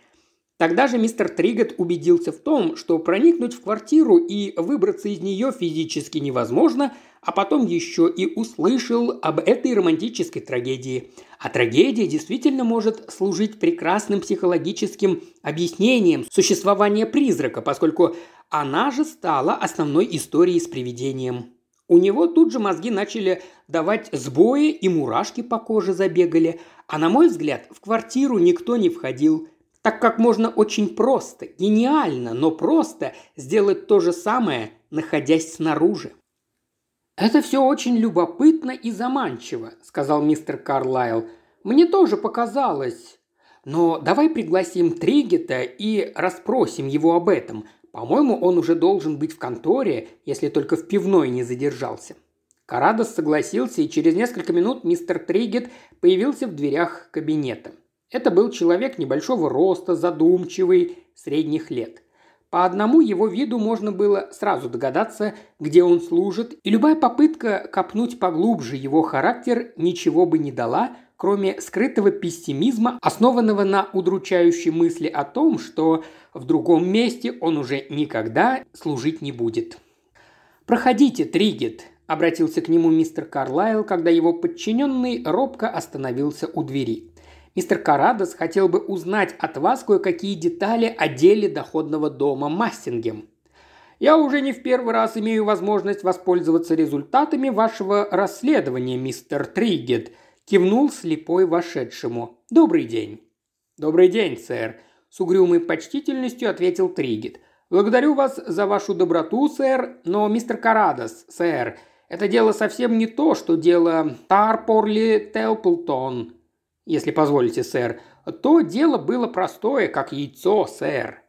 Speaker 1: Тогда же мистер Тригет убедился в том, что проникнуть в квартиру и выбраться из нее физически невозможно, а потом еще и услышал об этой романтической трагедии. А трагедия действительно может служить прекрасным психологическим объяснением существования призрака, поскольку она же стала основной историей с привидением. У него тут же мозги начали давать сбои и мурашки по коже забегали, а на мой взгляд в квартиру никто не входил – так как можно очень просто, гениально, но просто сделать то же самое, находясь снаружи. «Это все очень любопытно и заманчиво», – сказал мистер Карлайл. «Мне тоже показалось. Но давай пригласим Тригета и расспросим его об этом. По-моему, он уже должен быть в конторе, если только в пивной не задержался». Карадос согласился, и через несколько минут мистер Тригет появился в дверях кабинета. Это был человек небольшого роста, задумчивый, средних лет. По одному его виду можно было сразу догадаться, где он служит, и любая попытка копнуть поглубже его характер ничего бы не дала, кроме скрытого пессимизма, основанного на удручающей мысли о том, что в другом месте он уже никогда служить не будет. «Проходите, Тригет», – обратился к нему мистер Карлайл, когда его подчиненный робко остановился у двери. Мистер Карадос хотел бы узнать от вас кое-какие детали о деле доходного дома Массингем. Я уже не в первый раз имею возможность воспользоваться результатами вашего расследования, мистер Тригет», – кивнул слепой вошедшему. «Добрый день». «Добрый день, сэр», – с угрюмой почтительностью ответил Тригет. «Благодарю вас за вашу доброту, сэр, но, мистер Карадос, сэр, это дело совсем не то, что дело Тарпорли Телплтон если позволите, сэр, то дело было простое, как яйцо, сэр».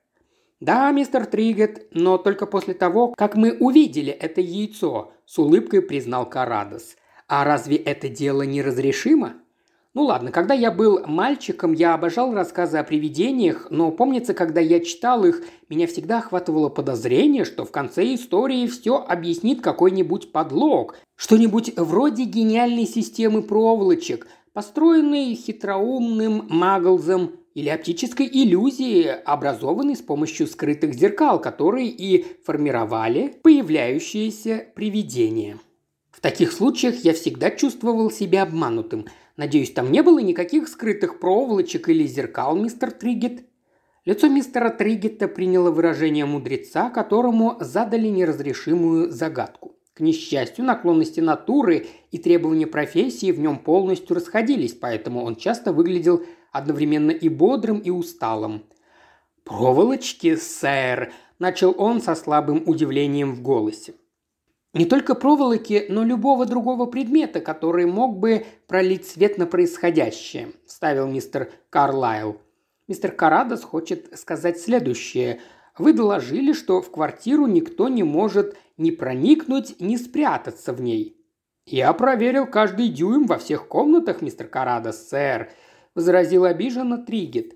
Speaker 1: «Да, мистер Тригет, но только после того, как мы увидели это яйцо», – с улыбкой признал Карадос. «А разве это дело неразрешимо?» Ну ладно, когда я был мальчиком, я обожал рассказы о привидениях, но помнится, когда я читал их, меня всегда охватывало подозрение, что в конце истории все объяснит какой-нибудь подлог, что-нибудь вроде гениальной системы проволочек, построенный хитроумным Маглзом или оптической иллюзии, образованной с помощью скрытых зеркал, которые и формировали появляющиеся привидения. В таких случаях я всегда чувствовал себя обманутым. Надеюсь, там не было никаких скрытых проволочек или зеркал, мистер Тригет? Лицо мистера Триггета приняло выражение мудреца, которому задали неразрешимую загадку. Несчастью, наклонности натуры и требования профессии в нем полностью расходились, поэтому он часто выглядел одновременно и бодрым, и усталым. «Проволочки, сэр!» – начал он со слабым удивлением в голосе. Не только проволоки, но любого другого предмета, который мог бы пролить свет на происходящее», – ставил мистер Карлайл. Мистер Карадос хочет сказать следующее. Вы доложили, что в квартиру никто не может ни проникнуть, ни спрятаться в ней. «Я проверил каждый дюйм во всех комнатах, мистер Карадос, сэр», – возразил обиженно Тригет.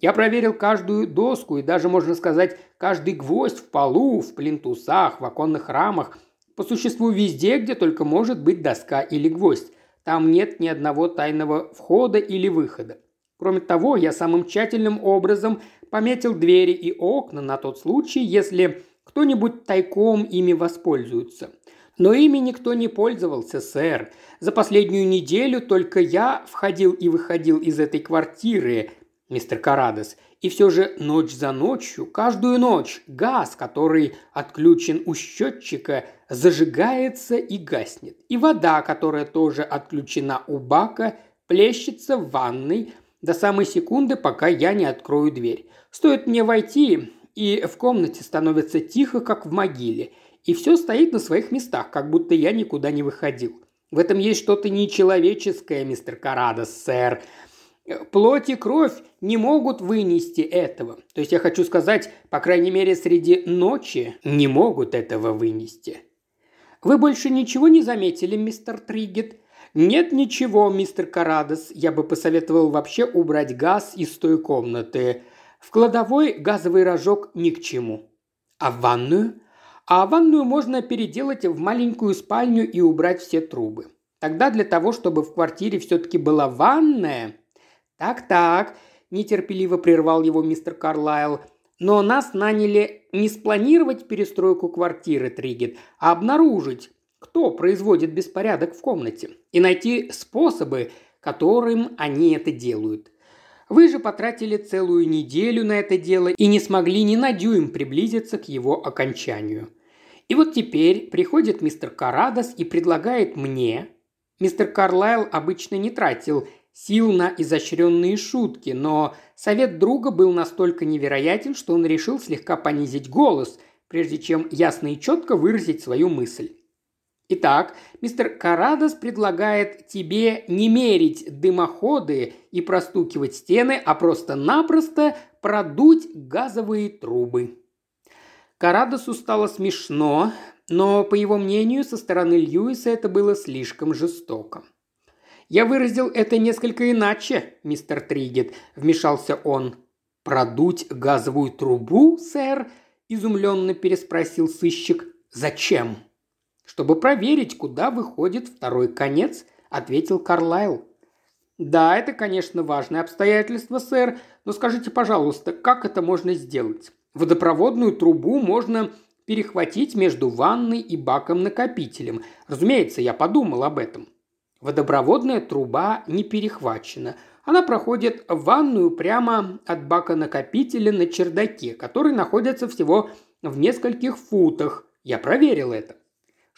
Speaker 1: «Я проверил каждую доску и даже, можно сказать, каждый гвоздь в полу, в плинтусах, в оконных рамах, по существу везде, где только может быть доска или гвоздь. Там нет ни одного тайного входа или выхода. Кроме того, я самым тщательным образом пометил двери и окна на тот случай, если кто-нибудь тайком ими воспользуется. Но ими никто не пользовался, сэр. За последнюю неделю только я входил и выходил из этой квартиры, мистер Карадес, и все же ночь за ночью, каждую ночь, газ, который отключен у счетчика, зажигается и гаснет. И вода, которая тоже отключена у бака, плещется в ванной, до самой секунды, пока я не открою дверь. Стоит мне войти, и в комнате становится тихо, как в могиле, и все стоит на своих местах, как будто я никуда не выходил. В этом есть что-то нечеловеческое, мистер Карадос, сэр. Плоть и кровь не могут вынести этого. То есть я хочу сказать, по крайней мере, среди ночи не могут этого вынести. Вы больше ничего не заметили, мистер Тригет? «Нет ничего, мистер Карадос, я бы посоветовал вообще убрать газ из той комнаты. В кладовой газовый рожок ни к чему». «А в ванную?» «А ванную можно переделать в маленькую спальню и убрать все трубы. Тогда для того, чтобы в квартире все-таки была ванная...» «Так-так», – нетерпеливо прервал его мистер Карлайл, но нас наняли не спланировать перестройку квартиры, Тригет, а обнаружить, кто производит беспорядок в комнате, и найти способы, которым они это делают. Вы же потратили целую неделю на это дело и не смогли ни на дюйм приблизиться к его окончанию. И вот теперь приходит мистер Карадос и предлагает мне... Мистер Карлайл обычно не тратил сил на изощренные шутки, но совет друга был настолько невероятен, что он решил слегка понизить голос, прежде чем ясно и четко выразить свою мысль. Итак, мистер Карадос предлагает тебе не мерить дымоходы и простукивать стены, а просто-напросто продуть газовые трубы. Карадосу стало смешно, но, по его мнению, со стороны Льюиса это было слишком жестоко. «Я выразил это несколько иначе, мистер Тригет», – вмешался он. «Продуть газовую трубу, сэр?» – изумленно переспросил сыщик. «Зачем?» «Чтобы проверить, куда выходит второй конец», – ответил Карлайл. «Да, это, конечно, важное обстоятельство, сэр, но скажите, пожалуйста, как это можно сделать? Водопроводную трубу можно перехватить между ванной и баком-накопителем. Разумеется, я подумал об этом. Водопроводная труба не перехвачена. Она проходит в ванную прямо от бака-накопителя на чердаке, который находится всего в нескольких футах. Я проверил это.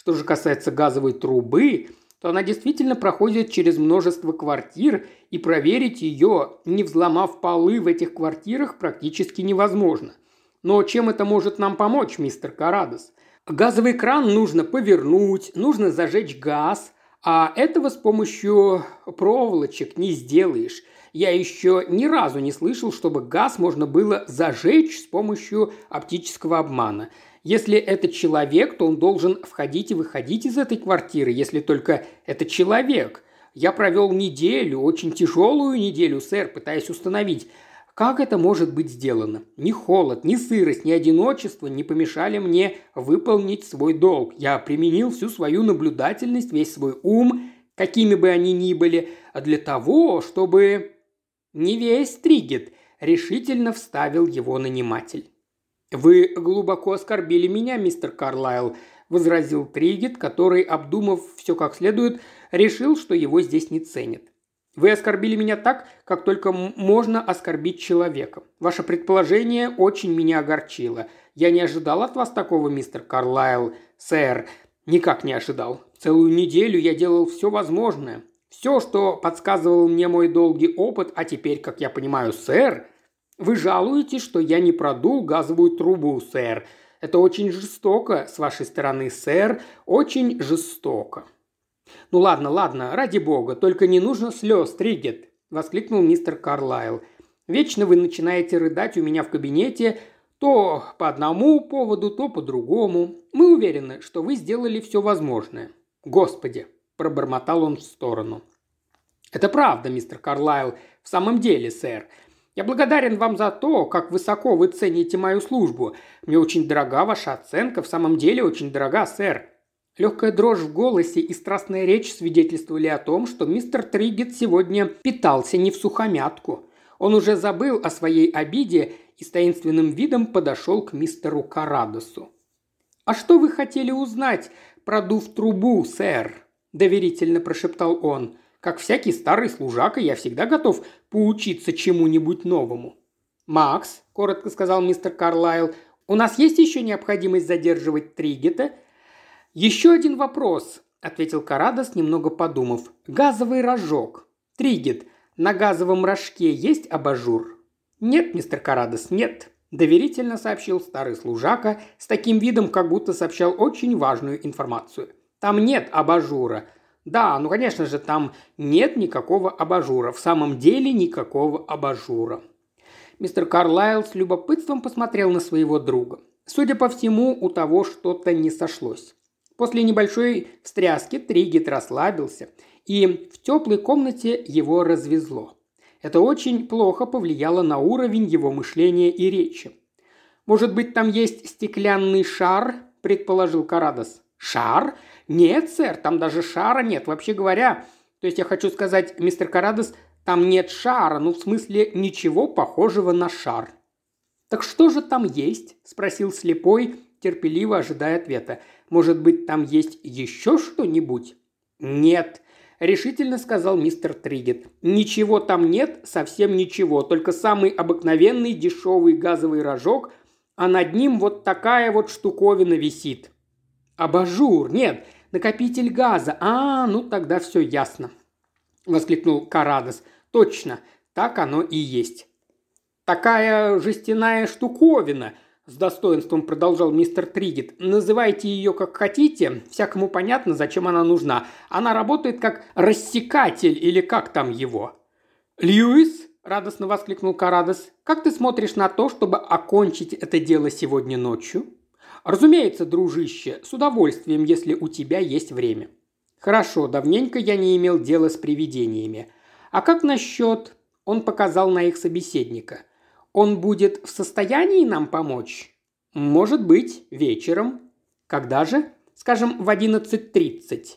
Speaker 1: Что же касается газовой трубы, то она действительно проходит через множество квартир, и проверить ее, не взломав полы в этих квартирах, практически невозможно. Но чем это может нам помочь, мистер Карадос? Газовый кран нужно повернуть, нужно зажечь газ, а этого с помощью проволочек не сделаешь. Я еще ни разу не слышал, чтобы газ можно было зажечь с помощью оптического обмана. Если это человек, то он должен входить и выходить из этой квартиры, если только это человек. Я провел неделю, очень тяжелую неделю, сэр, пытаясь установить, как это может быть сделано? Ни холод, ни сырость, ни одиночество не помешали мне выполнить свой долг. Я применил всю свою наблюдательность, весь свой ум, какими бы они ни были, для того, чтобы... Не весь Тригет, решительно вставил его наниматель. «Вы глубоко оскорбили меня, мистер Карлайл», – возразил Тригет, который, обдумав все как следует, решил, что его здесь не ценят. Вы оскорбили меня так, как только можно оскорбить человека. Ваше предположение очень меня огорчило. Я не ожидал от вас такого, мистер Карлайл, сэр. Никак не ожидал. Целую неделю я делал все возможное. Все, что подсказывал мне мой долгий опыт, а теперь, как я понимаю, сэр, вы жалуете, что я не продул газовую трубу, сэр. Это очень жестоко с вашей стороны, сэр, очень жестоко. Ну ладно, ладно, ради бога, только не нужно слез, Тригет, воскликнул мистер Карлайл. Вечно вы начинаете рыдать у меня в кабинете, то по одному поводу, то по другому. Мы уверены, что вы сделали все возможное. Господи, пробормотал он в сторону. Это правда, мистер Карлайл, в самом деле, сэр. Я благодарен вам за то, как высоко вы цените мою службу. Мне очень дорога ваша оценка, в самом деле очень дорога, сэр. Легкая дрожь в голосе и страстная речь свидетельствовали о том, что мистер Триггет сегодня питался не в сухомятку. Он уже забыл о своей обиде и с таинственным видом подошел к мистеру Карадосу. «А что вы хотели узнать, продув трубу, сэр?» – доверительно прошептал он. Как всякий старый служака, я всегда готов поучиться чему-нибудь новому. «Макс», – коротко сказал мистер Карлайл, – «у нас есть еще необходимость задерживать Тригета?» «Еще один вопрос», – ответил Карадос, немного подумав. «Газовый рожок. Тригет, на газовом рожке есть абажур?» «Нет, мистер Карадос, нет», – доверительно сообщил старый служака с таким видом, как будто сообщал очень важную информацию. «Там нет абажура. Да, ну конечно же, там нет никакого абажура. В самом деле никакого абажура. Мистер Карлайл с любопытством посмотрел на своего друга. Судя по всему, у того что-то не сошлось. После небольшой встряски Тригит расслабился, и в теплой комнате его развезло. Это очень плохо повлияло на уровень его мышления и речи. «Может быть, там есть стеклянный шар?» – предположил Карадос. «Шар? «Нет, сэр, там даже шара нет. Вообще говоря, то есть я хочу сказать, мистер Карадос, там нет шара, ну в смысле ничего похожего на шар». «Так что же там есть?» – спросил слепой, терпеливо ожидая ответа. «Может быть, там есть еще что-нибудь?» «Нет», – решительно сказал мистер Тригет. «Ничего там нет, совсем ничего, только самый обыкновенный дешевый газовый рожок, а над ним вот такая вот штуковина висит». «Абажур! Нет, накопитель газа! А, ну тогда все ясно!» – воскликнул Карадос. «Точно, так оно и есть!» «Такая жестяная штуковина!» – с достоинством продолжал мистер Тригет. «Называйте ее как хотите, всякому понятно, зачем она нужна. Она работает как рассекатель или как там его». «Льюис?» – радостно воскликнул Карадос. «Как ты смотришь на то, чтобы окончить это дело сегодня ночью?» «Разумеется, дружище, с удовольствием, если у тебя есть время». «Хорошо, давненько я не имел дела с привидениями. А как насчет...» Он показал на их собеседника. «Он будет в состоянии нам помочь?» «Может быть, вечером». «Когда же?» «Скажем, в 11.30».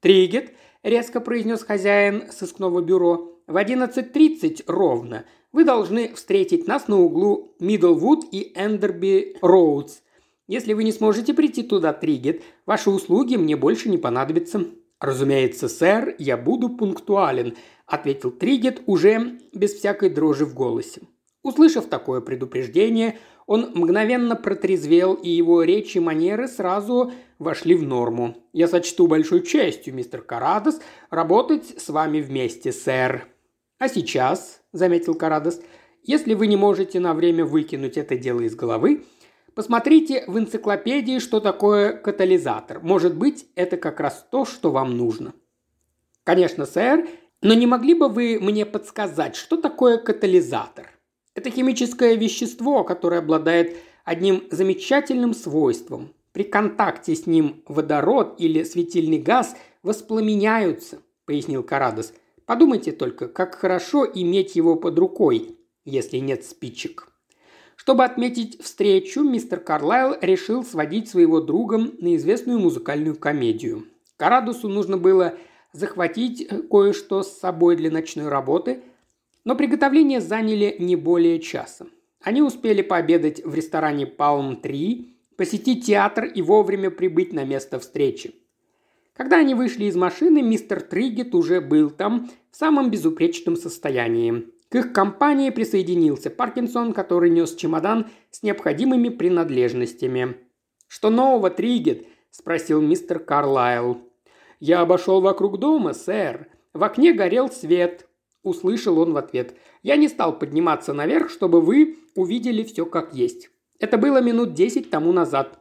Speaker 1: «Тригет», – резко произнес хозяин сыскного бюро, – «в 11.30 ровно. Вы должны встретить нас на углу Мидлвуд и Эндерби Роудс. Если вы не сможете прийти туда, Тригет, ваши услуги мне больше не понадобятся». «Разумеется, сэр, я буду пунктуален», – ответил Тригет уже без всякой дрожи в голосе. Услышав такое предупреждение, он мгновенно протрезвел, и его речи и манеры сразу вошли в норму. «Я сочту большой честью, мистер Карадос, работать с вами вместе, сэр». «А сейчас», – заметил Карадос, – «если вы не можете на время выкинуть это дело из головы, Посмотрите в энциклопедии, что такое катализатор. Может быть, это как раз то, что вам нужно. Конечно, сэр, но не могли бы вы мне подсказать, что такое катализатор? Это химическое вещество, которое обладает одним замечательным свойством. При контакте с ним водород или светильный газ воспламеняются, пояснил Карадос. Подумайте только, как хорошо иметь его под рукой, если нет спичек. Чтобы отметить встречу, мистер Карлайл решил сводить своего друга на известную музыкальную комедию. Карадусу нужно было захватить кое-что с собой для ночной работы, но приготовления заняли не более часа. Они успели пообедать в ресторане «Палм-3», посетить театр и вовремя прибыть на место встречи. Когда они вышли из машины, мистер Тригет уже был там в самом безупречном состоянии. К их компании присоединился Паркинсон, который нес чемодан с необходимыми принадлежностями. «Что нового, Тригет?» – спросил мистер Карлайл. «Я обошел вокруг дома, сэр. В окне горел свет», – услышал он в ответ. «Я не стал подниматься наверх, чтобы вы увидели все как есть. Это было минут десять тому назад.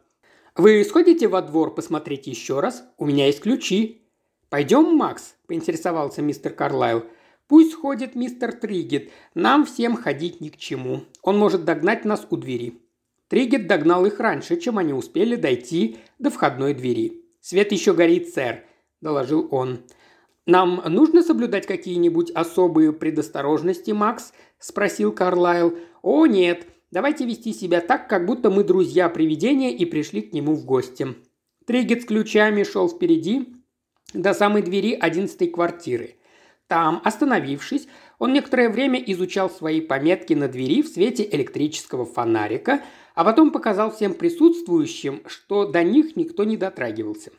Speaker 1: Вы сходите во двор посмотреть еще раз? У меня есть ключи». «Пойдем, Макс?» – поинтересовался мистер Карлайл. «Пусть ходит мистер Тригет. Нам всем ходить ни к чему. Он может догнать нас у двери». Тригет догнал их раньше, чем они успели дойти до входной двери. «Свет еще горит, сэр», – доложил он. «Нам нужно соблюдать какие-нибудь особые предосторожности, Макс?» – спросил Карлайл. «О, нет. Давайте вести себя так, как будто мы друзья привидения и пришли к нему в гости». Тригет с ключами шел впереди до самой двери одиннадцатой квартиры. Там, остановившись, он некоторое время изучал свои пометки на двери в свете электрического фонарика, а потом показал всем присутствующим, что до них никто не дотрагивался.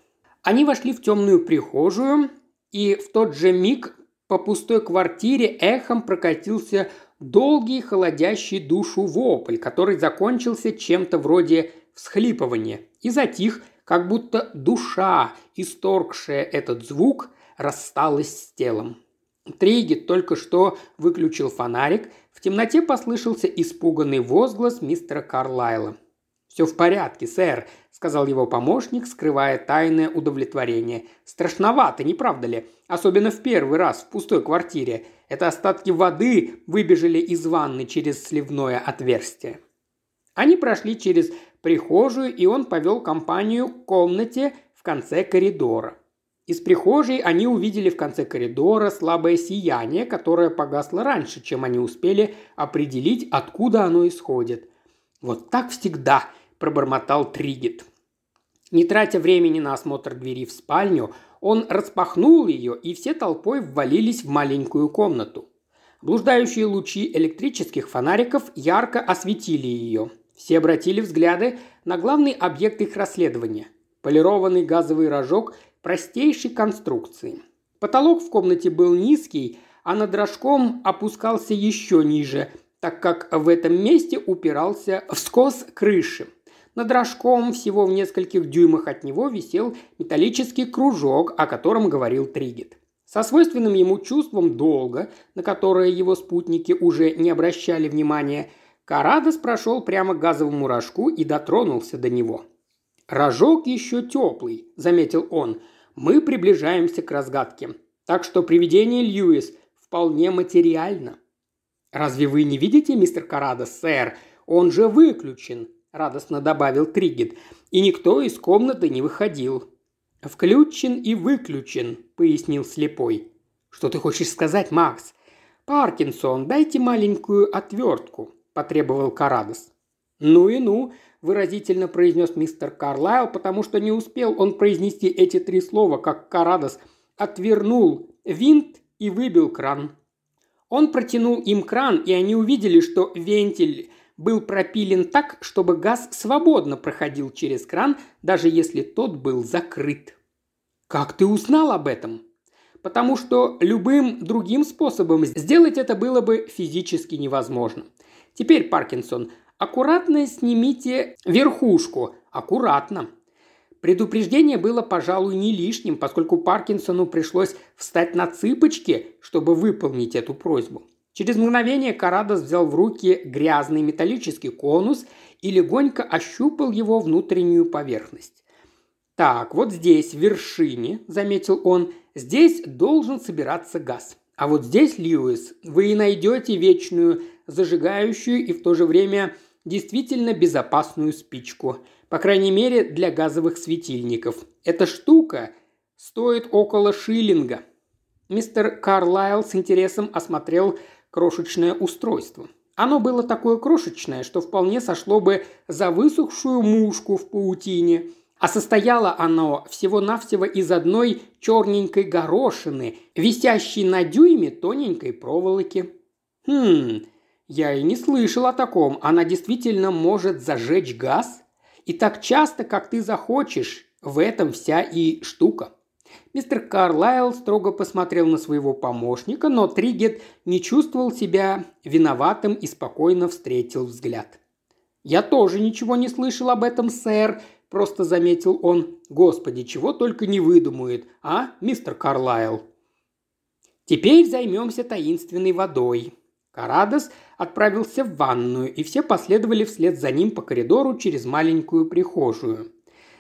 Speaker 1: Они вошли в темную прихожую, и в тот же миг по пустой квартире эхом прокатился долгий холодящий душу вопль, который закончился чем-то вроде всхлипывания и затих, как будто душа, исторгшая этот звук, рассталась с телом. Тригет только что выключил фонарик, в темноте послышался испуганный возглас мистера Карлайла. «Все в порядке, сэр», – сказал его помощник, скрывая тайное удовлетворение. «Страшновато, не правда ли? Особенно в первый раз в пустой квартире. Это остатки воды выбежали из ванны через сливное отверстие». Они прошли через прихожую, и он повел компанию к комнате в конце коридора. Из прихожей они увидели в конце коридора слабое сияние, которое погасло раньше, чем они успели определить, откуда оно исходит. «Вот так всегда», – пробормотал Тригет. Не тратя времени на осмотр двери в спальню, он распахнул ее, и все толпой ввалились в маленькую комнату. Блуждающие лучи электрических фонариков ярко осветили ее. Все обратили взгляды на главный объект их расследования – полированный газовый рожок простейшей конструкции. Потолок в комнате был низкий, а над рожком опускался еще ниже, так как в этом месте упирался в скос крыши. Над рожком всего в нескольких дюймах от него висел металлический кружок, о котором говорил Тригет. Со свойственным ему чувством долга, на которое его спутники уже не обращали внимания, Карадос прошел прямо к газовому рожку и дотронулся до него. «Рожок еще теплый», – заметил он. «Мы приближаемся к разгадке. Так что привидение Льюис вполне материально». «Разве вы не видите, мистер Карадос, сэр? Он же выключен», радостно добавил Тригет, и никто из комнаты не выходил. «Включен и выключен», – пояснил слепой. «Что ты хочешь сказать, Макс?» «Паркинсон, дайте маленькую отвертку», – потребовал Карадос. «Ну и ну», – выразительно произнес мистер Карлайл, потому что не успел он произнести эти три слова, как Карадос отвернул винт и выбил кран. Он протянул им кран, и они увидели, что вентиль был пропилен так, чтобы газ свободно проходил через кран, даже если тот был закрыт. «Как ты узнал об этом?» «Потому что любым другим способом сделать это было бы физически невозможно. Теперь, Паркинсон, аккуратно снимите верхушку. Аккуратно. Предупреждение было, пожалуй, не лишним, поскольку Паркинсону пришлось встать на цыпочки, чтобы выполнить эту просьбу. Через мгновение Карадос взял в руки грязный металлический конус и легонько ощупал его внутреннюю поверхность. «Так, вот здесь, в вершине», – заметил он, – «здесь должен собираться газ. А вот здесь, Льюис, вы и найдете вечную, зажигающую и в то же время действительно безопасную спичку. По крайней мере, для газовых светильников. Эта штука стоит около шиллинга». Мистер Карлайл с интересом осмотрел крошечное устройство. Оно было такое крошечное, что вполне сошло бы за высохшую мушку в паутине, а состояло оно всего-навсего из одной черненькой горошины, висящей на дюйме тоненькой проволоки. Хм, я и не слышал о таком. Она действительно может зажечь газ? И так часто, как ты захочешь. В этом вся и штука. Мистер Карлайл строго посмотрел на своего помощника, но Тригет не чувствовал себя виноватым и спокойно встретил взгляд. «Я тоже ничего не слышал об этом, сэр», – просто заметил он. «Господи, чего только не выдумает, а, мистер Карлайл?» «Теперь займемся таинственной водой». Карадос отправился в ванную, и все последовали вслед за ним по коридору через маленькую прихожую.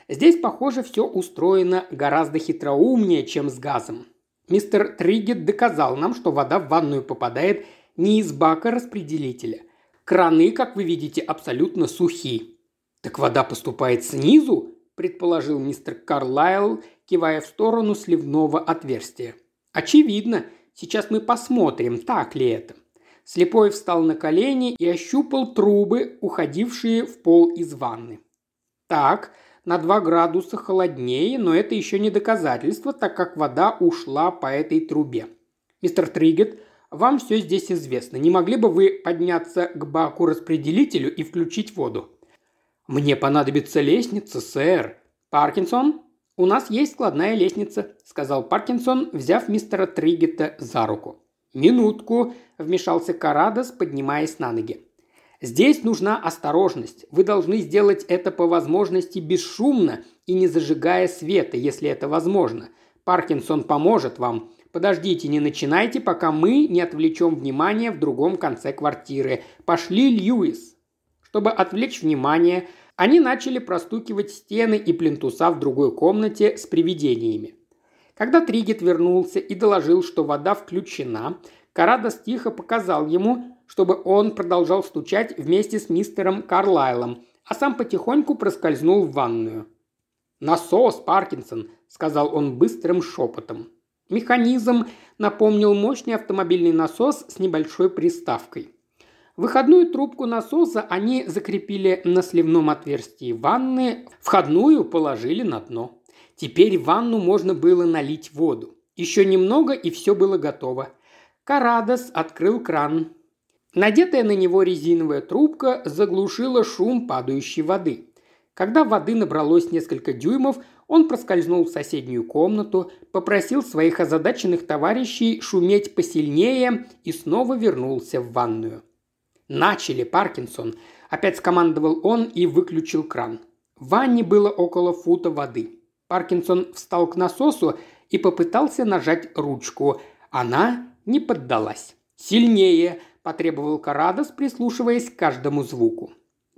Speaker 1: Здесь, похоже, все устроено гораздо хитроумнее, чем с газом. Мистер Тригет доказал нам, что вода в ванную попадает не из бака распределителя. Краны, как вы видите, абсолютно сухи. Так вода поступает снизу, предположил мистер Карлайл, кивая в сторону сливного отверстия. Очевидно. Сейчас мы посмотрим, так ли это. Слепой встал на колени и ощупал трубы, уходившие в пол из ванны. Так, на 2 градуса холоднее, но это еще не доказательство, так как вода ушла по этой трубе. Мистер Тригет, вам все здесь известно. Не могли бы вы подняться к баку-распределителю и включить воду? Мне понадобится лестница, сэр. Паркинсон, у нас есть складная лестница, сказал Паркинсон, взяв мистера Тригета за руку. «Минутку», – вмешался Карадос, поднимаясь на ноги. Здесь нужна осторожность. Вы должны сделать это по возможности бесшумно и не зажигая света, если это возможно. Паркинсон поможет вам. Подождите, не начинайте, пока мы не отвлечем внимание в другом конце квартиры. Пошли, Льюис. Чтобы отвлечь внимание, они начали простукивать стены и плинтуса в другой комнате с привидениями. Когда Тригет вернулся и доложил, что вода включена, Карадос тихо показал ему, чтобы он продолжал стучать вместе с мистером Карлайлом, а сам потихоньку проскользнул в ванную. «Насос, Паркинсон», – сказал он быстрым шепотом. Механизм напомнил мощный автомобильный насос с небольшой приставкой. Выходную трубку насоса они закрепили на сливном отверстии ванны, входную положили на дно. Теперь в ванну можно было налить воду. Еще немного, и все было готово. Карадос открыл кран, Надетая на него резиновая трубка заглушила шум падающей воды. Когда воды набралось несколько дюймов, он проскользнул в соседнюю комнату, попросил своих озадаченных товарищей шуметь посильнее и снова вернулся в ванную. «Начали, Паркинсон!» – опять скомандовал он и выключил кран. В ванне было около фута воды. Паркинсон встал к насосу и попытался нажать ручку. Она не поддалась. «Сильнее!» потребовал Карадос, прислушиваясь к каждому звуку.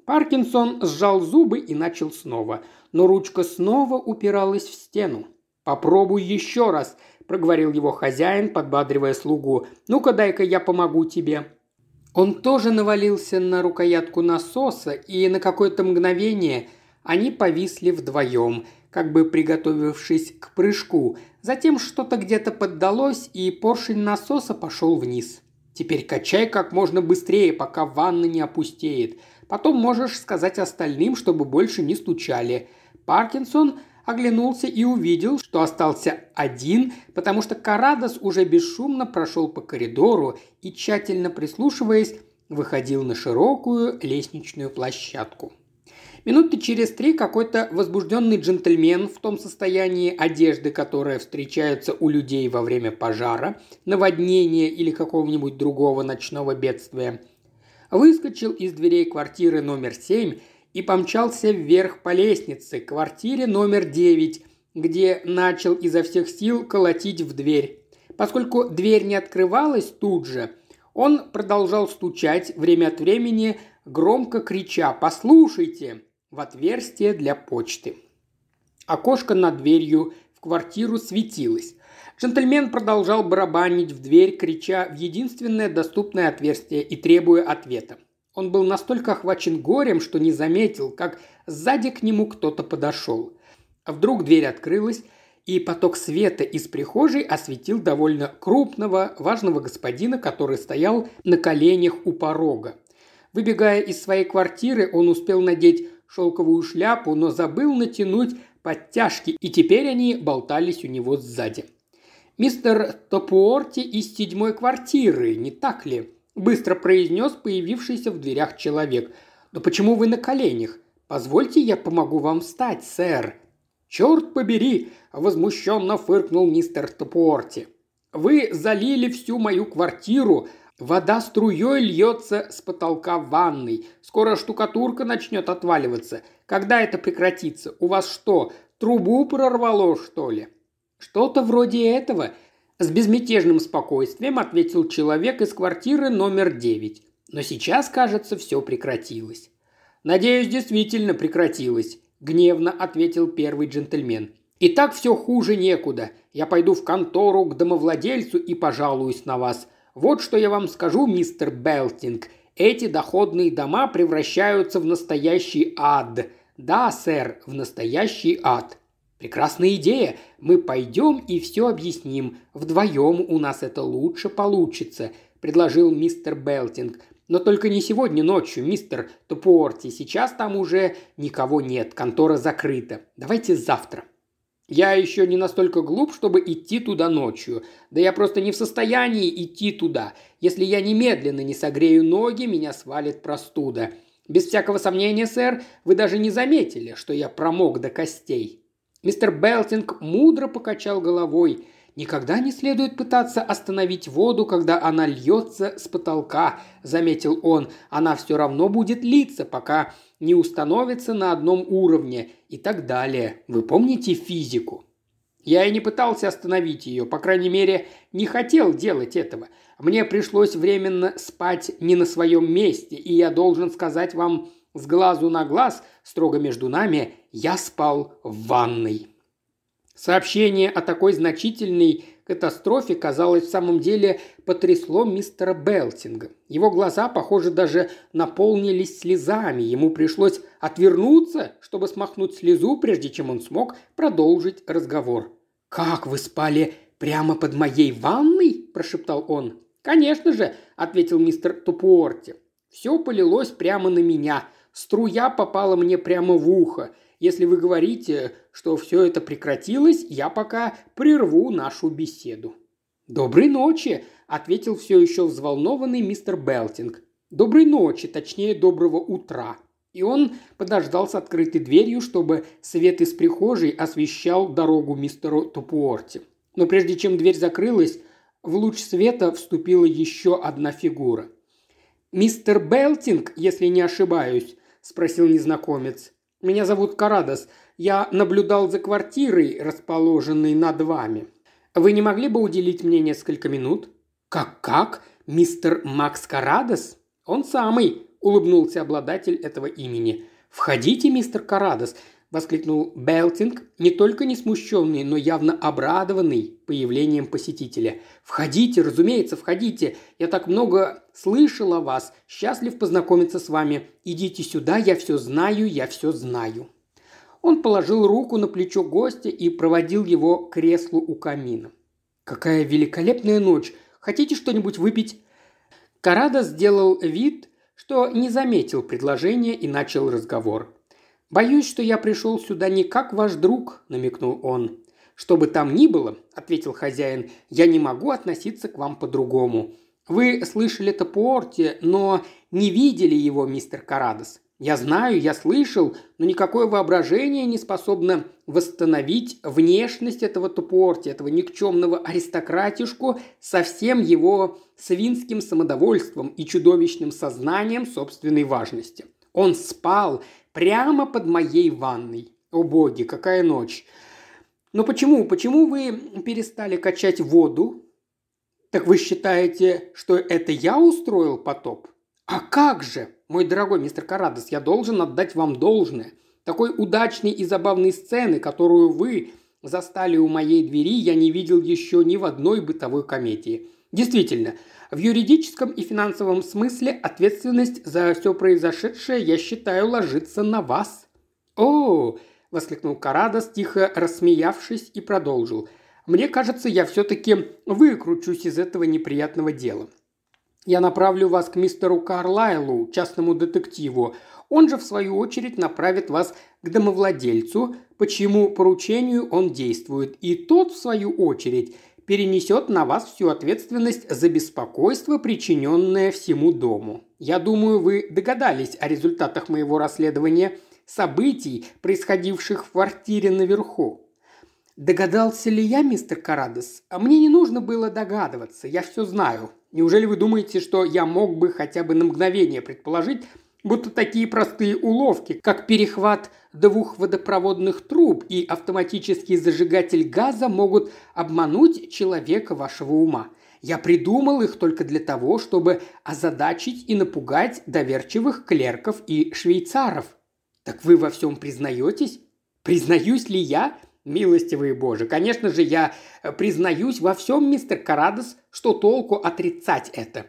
Speaker 1: Паркинсон сжал зубы и начал снова, но ручка снова упиралась в стену. «Попробуй еще раз», – проговорил его хозяин, подбадривая слугу. «Ну-ка, дай-ка я помогу тебе». Он тоже навалился на рукоятку насоса, и на какое-то мгновение они повисли вдвоем, как бы приготовившись к прыжку. Затем что-то где-то поддалось, и поршень насоса пошел вниз. Теперь качай как можно быстрее, пока ванна не опустеет. Потом можешь сказать остальным, чтобы больше не стучали. Паркинсон оглянулся и увидел, что остался один, потому что Карадос уже бесшумно прошел по коридору и, тщательно прислушиваясь, выходил на широкую лестничную площадку. Минуты через три какой-то возбужденный джентльмен в том состоянии одежды, которое встречается у людей во время пожара, наводнения или какого-нибудь другого ночного бедствия, выскочил из дверей квартиры номер семь и помчался вверх по лестнице к квартире номер девять, где начал изо всех сил колотить в дверь. Поскольку дверь не открывалась тут же, он продолжал стучать время от времени, громко крича «Послушайте!» В отверстие для почты. Окошко над дверью в квартиру светилось. Джентльмен продолжал барабанить в дверь, крича в единственное доступное отверстие и требуя ответа. Он был настолько охвачен горем, что не заметил, как сзади к нему кто-то подошел. Вдруг дверь открылась, и поток света из прихожей осветил довольно крупного, важного господина, который стоял на коленях у порога. Выбегая из своей квартиры, он успел надеть шелковую шляпу, но забыл натянуть подтяжки, и теперь они болтались у него сзади. «Мистер Топуорти из седьмой квартиры, не так ли?» – быстро произнес появившийся в дверях человек. «Но почему вы на коленях? Позвольте, я помогу вам встать, сэр». «Черт побери!» – возмущенно фыркнул мистер Топорти. «Вы залили всю мою квартиру, Вода струей льется с потолка ванной. Скоро штукатурка начнет отваливаться. Когда это прекратится? У вас что, трубу прорвало, что ли?» «Что-то вроде этого», – с безмятежным спокойствием ответил человек из квартиры номер девять. Но сейчас, кажется, все прекратилось. «Надеюсь, действительно прекратилось», – гневно ответил первый джентльмен. «И так все хуже некуда. Я пойду в контору к домовладельцу и пожалуюсь на вас. Вот что я вам скажу, мистер Белтинг. Эти доходные дома превращаются в настоящий ад. Да, сэр, в настоящий ад. Прекрасная идея. Мы пойдем и все объясним. Вдвоем у нас это лучше получится, предложил мистер Белтинг. Но только не сегодня ночью, мистер Топуорти. Сейчас там уже никого нет, контора закрыта. Давайте завтра. Я еще не настолько глуп, чтобы идти туда ночью. Да я просто не в состоянии идти туда. Если я немедленно не согрею ноги, меня свалит простуда. Без всякого сомнения, сэр, вы даже не заметили, что я промок до костей». Мистер Белтинг мудро покачал головой. «Никогда не следует пытаться остановить воду, когда она льется с потолка», – заметил он. «Она все равно будет литься, пока не установится на одном уровне и так далее. Вы помните физику? Я и не пытался остановить ее, по крайней мере, не хотел делать этого. Мне пришлось временно спать не на своем месте, и я должен сказать вам с глазу на глаз, строго между нами, я спал в ванной. Сообщение о такой значительной катастрофе, казалось, в самом деле потрясло мистера Белтинга. Его глаза, похоже, даже наполнились слезами. Ему пришлось отвернуться, чтобы смахнуть слезу, прежде чем он смог продолжить разговор. «Как вы спали прямо под моей ванной?» – прошептал он. «Конечно же», – ответил мистер Тупуорти. «Все полилось прямо на меня. Струя попала мне прямо в ухо. Если вы говорите, что все это прекратилось, я пока прерву нашу беседу». «Доброй ночи», – ответил все еще взволнованный мистер Белтинг. «Доброй ночи, точнее, доброго утра». И он подождал с открытой дверью, чтобы свет из прихожей освещал дорогу мистеру Тупуорти. Но прежде чем дверь закрылась, в луч света вступила еще одна фигура. «Мистер Белтинг, если не ошибаюсь», – спросил незнакомец. Меня зовут Карадос. Я наблюдал за квартирой, расположенной над вами. Вы не могли бы уделить мне несколько минут?» «Как-как? Мистер Макс Карадос?» «Он самый», – улыбнулся обладатель этого имени. «Входите, мистер Карадос. – воскликнул Белтинг, не только не смущенный, но явно обрадованный появлением посетителя. «Входите, разумеется, входите. Я так много слышал о вас. Счастлив познакомиться с вами. Идите сюда, я все знаю, я все знаю». Он положил руку на плечо гостя и проводил его к креслу у камина. «Какая великолепная ночь! Хотите что-нибудь выпить?» Карада сделал вид, что не заметил предложения и начал разговор. «Боюсь, что я пришел сюда не как ваш друг», – намекнул он. «Что бы там ни было», – ответил хозяин, – «я не могу относиться к вам по-другому. Вы слышали это по орте, но не видели его, мистер Карадос. Я знаю, я слышал, но никакое воображение не способно восстановить внешность этого тупорти, этого никчемного аристократишку со всем его свинским самодовольством и чудовищным сознанием собственной важности. Он спал Прямо под моей ванной. О боги, какая ночь. Но почему, почему вы перестали качать воду? Так вы считаете, что это я устроил потоп? А как же, мой дорогой мистер Карадос, я должен отдать вам должное. Такой удачной и забавной сцены, которую вы застали у моей двери, я не видел еще ни в одной бытовой комедии. Действительно, в юридическом и финансовом смысле ответственность за все произошедшее, я считаю, ложится на вас». «О!» – воскликнул Карадос, тихо рассмеявшись и продолжил. «Мне кажется, я все-таки выкручусь из этого неприятного дела. Я направлю вас к мистеру Карлайлу, частному детективу. Он же, в свою очередь, направит вас к домовладельцу, по чьему поручению он действует. И тот, в свою очередь, перенесет на вас всю ответственность за беспокойство, причиненное всему дому. Я думаю, вы догадались о результатах моего расследования. событий, происходивших в квартире наверху. Догадался ли я, мистер Карадес? А мне не нужно было догадываться, я все знаю. Неужели вы думаете, что я мог бы хотя бы на мгновение предположить, будто такие простые уловки, как перехват двух водопроводных труб и автоматический зажигатель газа могут обмануть человека вашего ума. Я придумал их только для того, чтобы озадачить и напугать доверчивых клерков и швейцаров. Так вы во всем признаетесь? Признаюсь ли я? Милостивый Боже, конечно же, я признаюсь во всем, мистер Карадос, что толку отрицать это.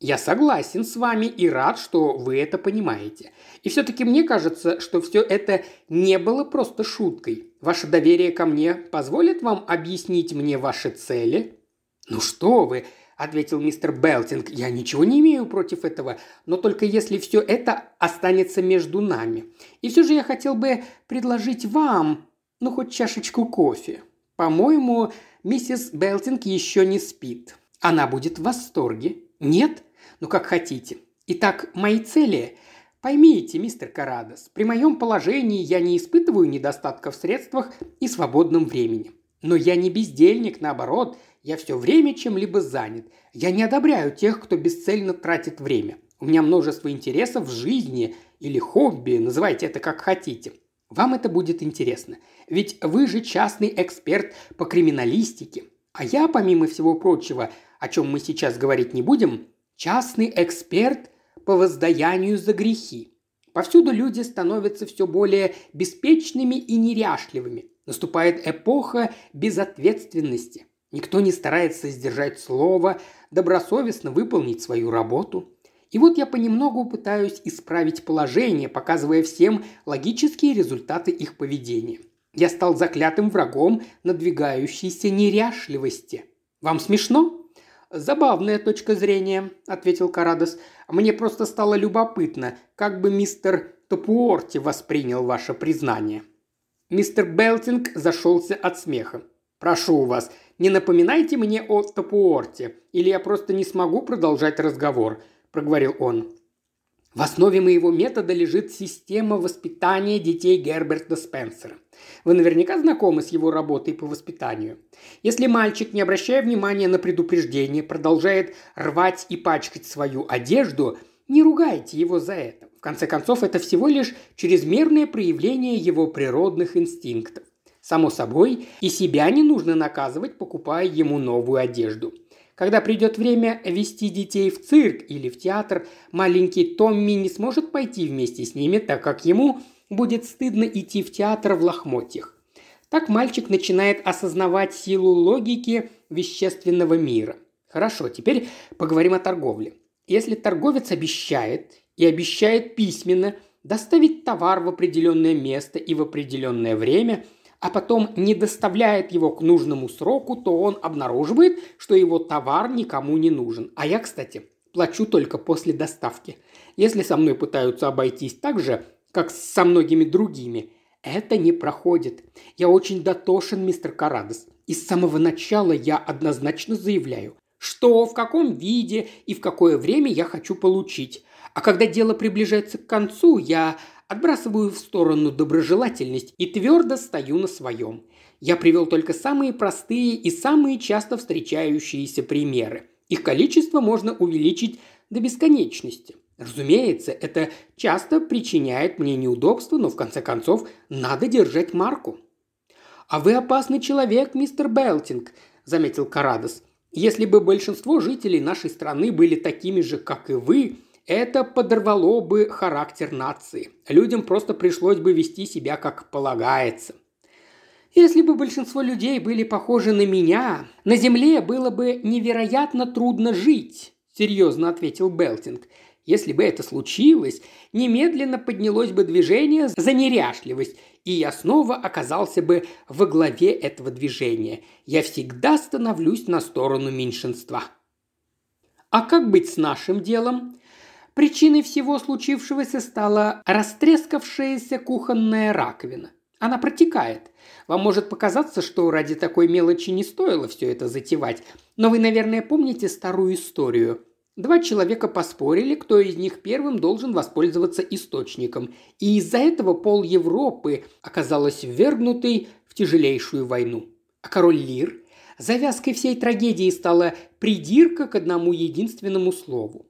Speaker 1: Я согласен с вами и рад, что вы это понимаете. И все-таки мне кажется, что все это не было просто шуткой. Ваше доверие ко мне позволит вам объяснить мне ваши цели? Ну что вы, ответил мистер Белтинг, я ничего не имею против этого, но только если все это останется между нами. И все же я хотел бы предложить вам, ну хоть чашечку кофе. По-моему, миссис Белтинг еще не спит. Она будет в восторге. Нет? Ну, как хотите. Итак, мои цели Поймите, мистер Карадос, при моем положении я не испытываю недостатка в средствах и свободном времени. Но я не бездельник, наоборот, я все время чем-либо занят. Я не одобряю тех, кто бесцельно тратит время. У меня множество интересов в жизни или хобби, называйте это как хотите. Вам это будет интересно. Ведь вы же частный эксперт по криминалистике. А я, помимо всего прочего, о чем мы сейчас говорить не будем, Частный эксперт по воздаянию за грехи. Повсюду люди становятся все более беспечными и неряшливыми. Наступает эпоха безответственности. Никто не старается сдержать слово, добросовестно выполнить свою работу. И вот я понемногу пытаюсь исправить положение, показывая всем логические результаты их поведения. Я стал заклятым врагом надвигающейся неряшливости. Вам смешно? «Забавная точка зрения», – ответил Карадос. «Мне просто стало любопытно, как бы мистер Топуорти воспринял ваше признание». Мистер Белтинг зашелся от смеха. «Прошу вас, не напоминайте мне о Топуорте, или я просто не смогу продолжать разговор», – проговорил он. В основе моего метода лежит система воспитания детей Герберта Спенсера. Вы наверняка знакомы с его работой по воспитанию. Если мальчик, не обращая внимания на предупреждение, продолжает рвать и пачкать свою одежду, не ругайте его за это. В конце концов, это всего лишь чрезмерное проявление его природных инстинктов. Само собой, и себя не нужно наказывать, покупая ему новую одежду – когда придет время вести детей в цирк или в театр, маленький Томми не сможет пойти вместе с ними, так как ему будет стыдно идти в театр в лохмотьях. Так мальчик начинает осознавать силу логики вещественного мира. Хорошо, теперь поговорим о торговле. Если торговец обещает, и обещает письменно, доставить товар в определенное место и в определенное время – а потом не доставляет его к нужному сроку, то он обнаруживает, что его товар никому не нужен. А я, кстати, плачу только после доставки. Если со мной пытаются обойтись так же, как со многими другими, это не проходит. Я очень дотошен, мистер Карадос. И с самого начала я однозначно заявляю, что, в каком виде и в какое время я хочу получить. А когда дело приближается к концу, я Отбрасываю в сторону доброжелательность и твердо стою на своем. Я привел только самые простые и самые часто встречающиеся примеры. Их количество можно увеличить до бесконечности. Разумеется, это часто причиняет мне неудобства, но в конце концов надо держать марку. «А вы опасный человек, мистер Белтинг», – заметил Карадос. «Если бы большинство жителей нашей страны были такими же, как и вы, это подорвало бы характер нации. Людям просто пришлось бы вести себя как полагается. Если бы большинство людей были похожи на меня, на Земле было бы невероятно трудно жить, серьезно ответил Белтинг. Если бы это случилось, немедленно поднялось бы движение за неряшливость, и я снова оказался бы во главе этого движения. Я всегда становлюсь на сторону меньшинства. А как быть с нашим делом? Причиной всего случившегося стала растрескавшаяся кухонная раковина. Она протекает. Вам может показаться, что ради такой мелочи не стоило все это затевать, но вы, наверное, помните старую историю. Два человека поспорили, кто из них первым должен воспользоваться источником, и из-за этого пол Европы оказалась ввергнутой в тяжелейшую войну. А король Лир завязкой всей трагедии стала придирка к одному единственному слову.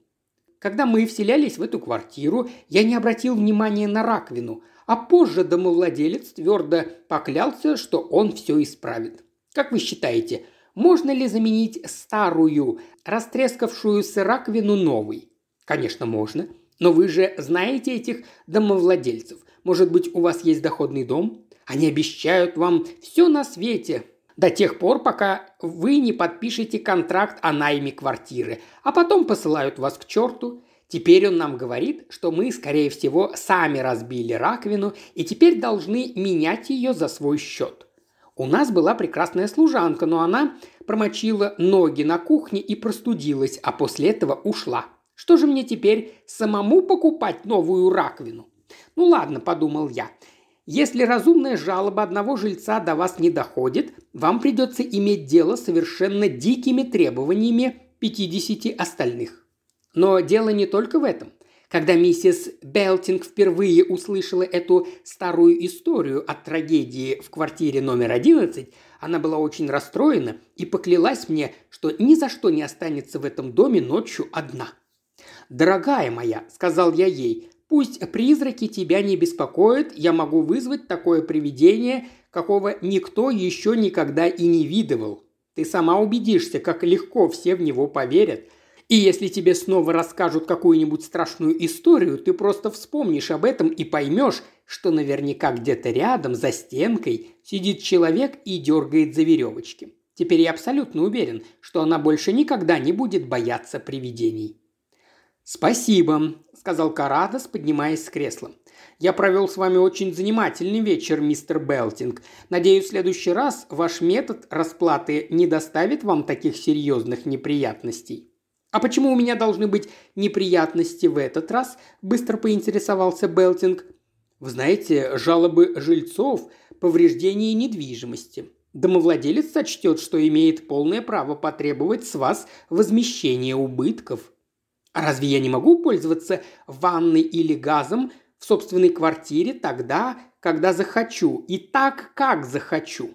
Speaker 1: Когда мы вселялись в эту квартиру, я не обратил внимания на раковину, а позже домовладелец твердо поклялся, что он все исправит. Как вы считаете, можно ли заменить старую, растрескавшуюся раковину новой? Конечно, можно. Но вы же знаете этих домовладельцев. Может быть, у вас есть доходный дом? Они обещают вам все на свете, до тех пор, пока вы не подпишете контракт о найме квартиры, а потом посылают вас к черту. Теперь он нам говорит, что мы, скорее всего, сами разбили раковину и теперь должны менять ее за свой счет. У нас была прекрасная служанка, но она промочила ноги на кухне и простудилась, а после этого ушла. Что же мне теперь самому покупать новую раковину? Ну ладно, подумал я. Если разумная жалоба одного жильца до вас не доходит, вам придется иметь дело с совершенно дикими требованиями 50 остальных. Но дело не только в этом. Когда миссис Белтинг впервые услышала эту старую историю о трагедии в квартире номер 11, она была очень расстроена и поклялась мне, что ни за что не останется в этом доме ночью одна. «Дорогая моя», – сказал я ей, – «пусть призраки тебя не беспокоят, я могу вызвать такое привидение, какого никто еще никогда и не видывал. Ты сама убедишься, как легко все в него поверят – и если тебе снова расскажут какую-нибудь страшную историю, ты просто вспомнишь об этом и поймешь, что наверняка где-то рядом, за стенкой, сидит человек и дергает за веревочки. Теперь я абсолютно уверен, что она больше никогда не будет бояться привидений. «Спасибо», – сказал Карадос, поднимаясь с кресла. «Я провел с вами очень занимательный вечер, мистер Белтинг. Надеюсь, в следующий раз ваш метод расплаты не доставит вам таких серьезных неприятностей». «А почему у меня должны быть неприятности в этот раз?» – быстро поинтересовался Белтинг. «Вы знаете, жалобы жильцов, повреждение недвижимости. Домовладелец сочтет, что имеет полное право потребовать с вас возмещения убытков. А разве я не могу пользоваться ванной или газом в собственной квартире тогда, когда захочу, и так, как захочу?»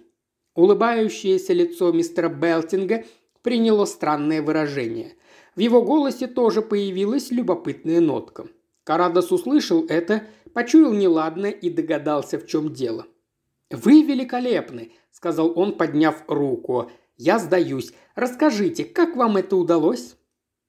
Speaker 1: Улыбающееся лицо мистера Белтинга приняло странное выражение. В его голосе тоже появилась любопытная нотка. Карадос услышал это, почуял неладное и догадался, в чем дело. «Вы великолепны», – сказал он, подняв руку. «Я сдаюсь. Расскажите, как вам это удалось?»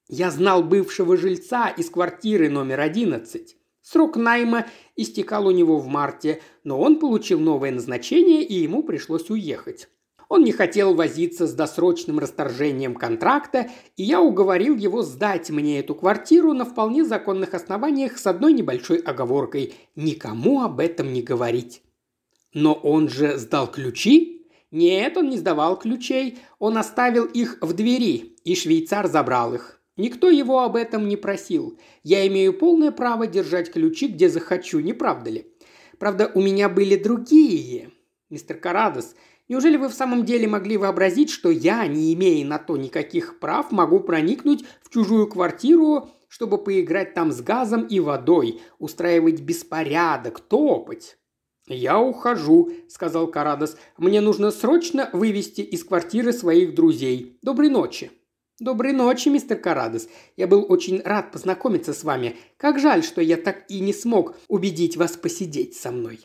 Speaker 1: «Я знал бывшего жильца из квартиры номер одиннадцать. Срок найма истекал у него в марте, но он получил новое назначение, и ему пришлось уехать. Он не хотел возиться с досрочным расторжением контракта, и я уговорил его сдать мне эту квартиру на вполне законных основаниях с одной небольшой оговоркой – никому об этом не говорить. Но он же сдал ключи? Нет, он не сдавал ключей, он оставил их в двери, и швейцар забрал их. Никто его об этом не просил. Я имею полное право держать ключи, где захочу, не правда ли? Правда, у меня были другие. Мистер Карадос, Неужели вы в самом деле могли вообразить, что я, не имея на то никаких прав, могу проникнуть в чужую квартиру, чтобы поиграть там с газом и водой, устраивать беспорядок, топать?» «Я ухожу», – сказал Карадос. «Мне нужно срочно вывести из квартиры своих друзей. Доброй ночи». «Доброй ночи, мистер Карадос. Я был очень рад познакомиться с вами. Как жаль, что я так и не смог убедить вас посидеть со мной».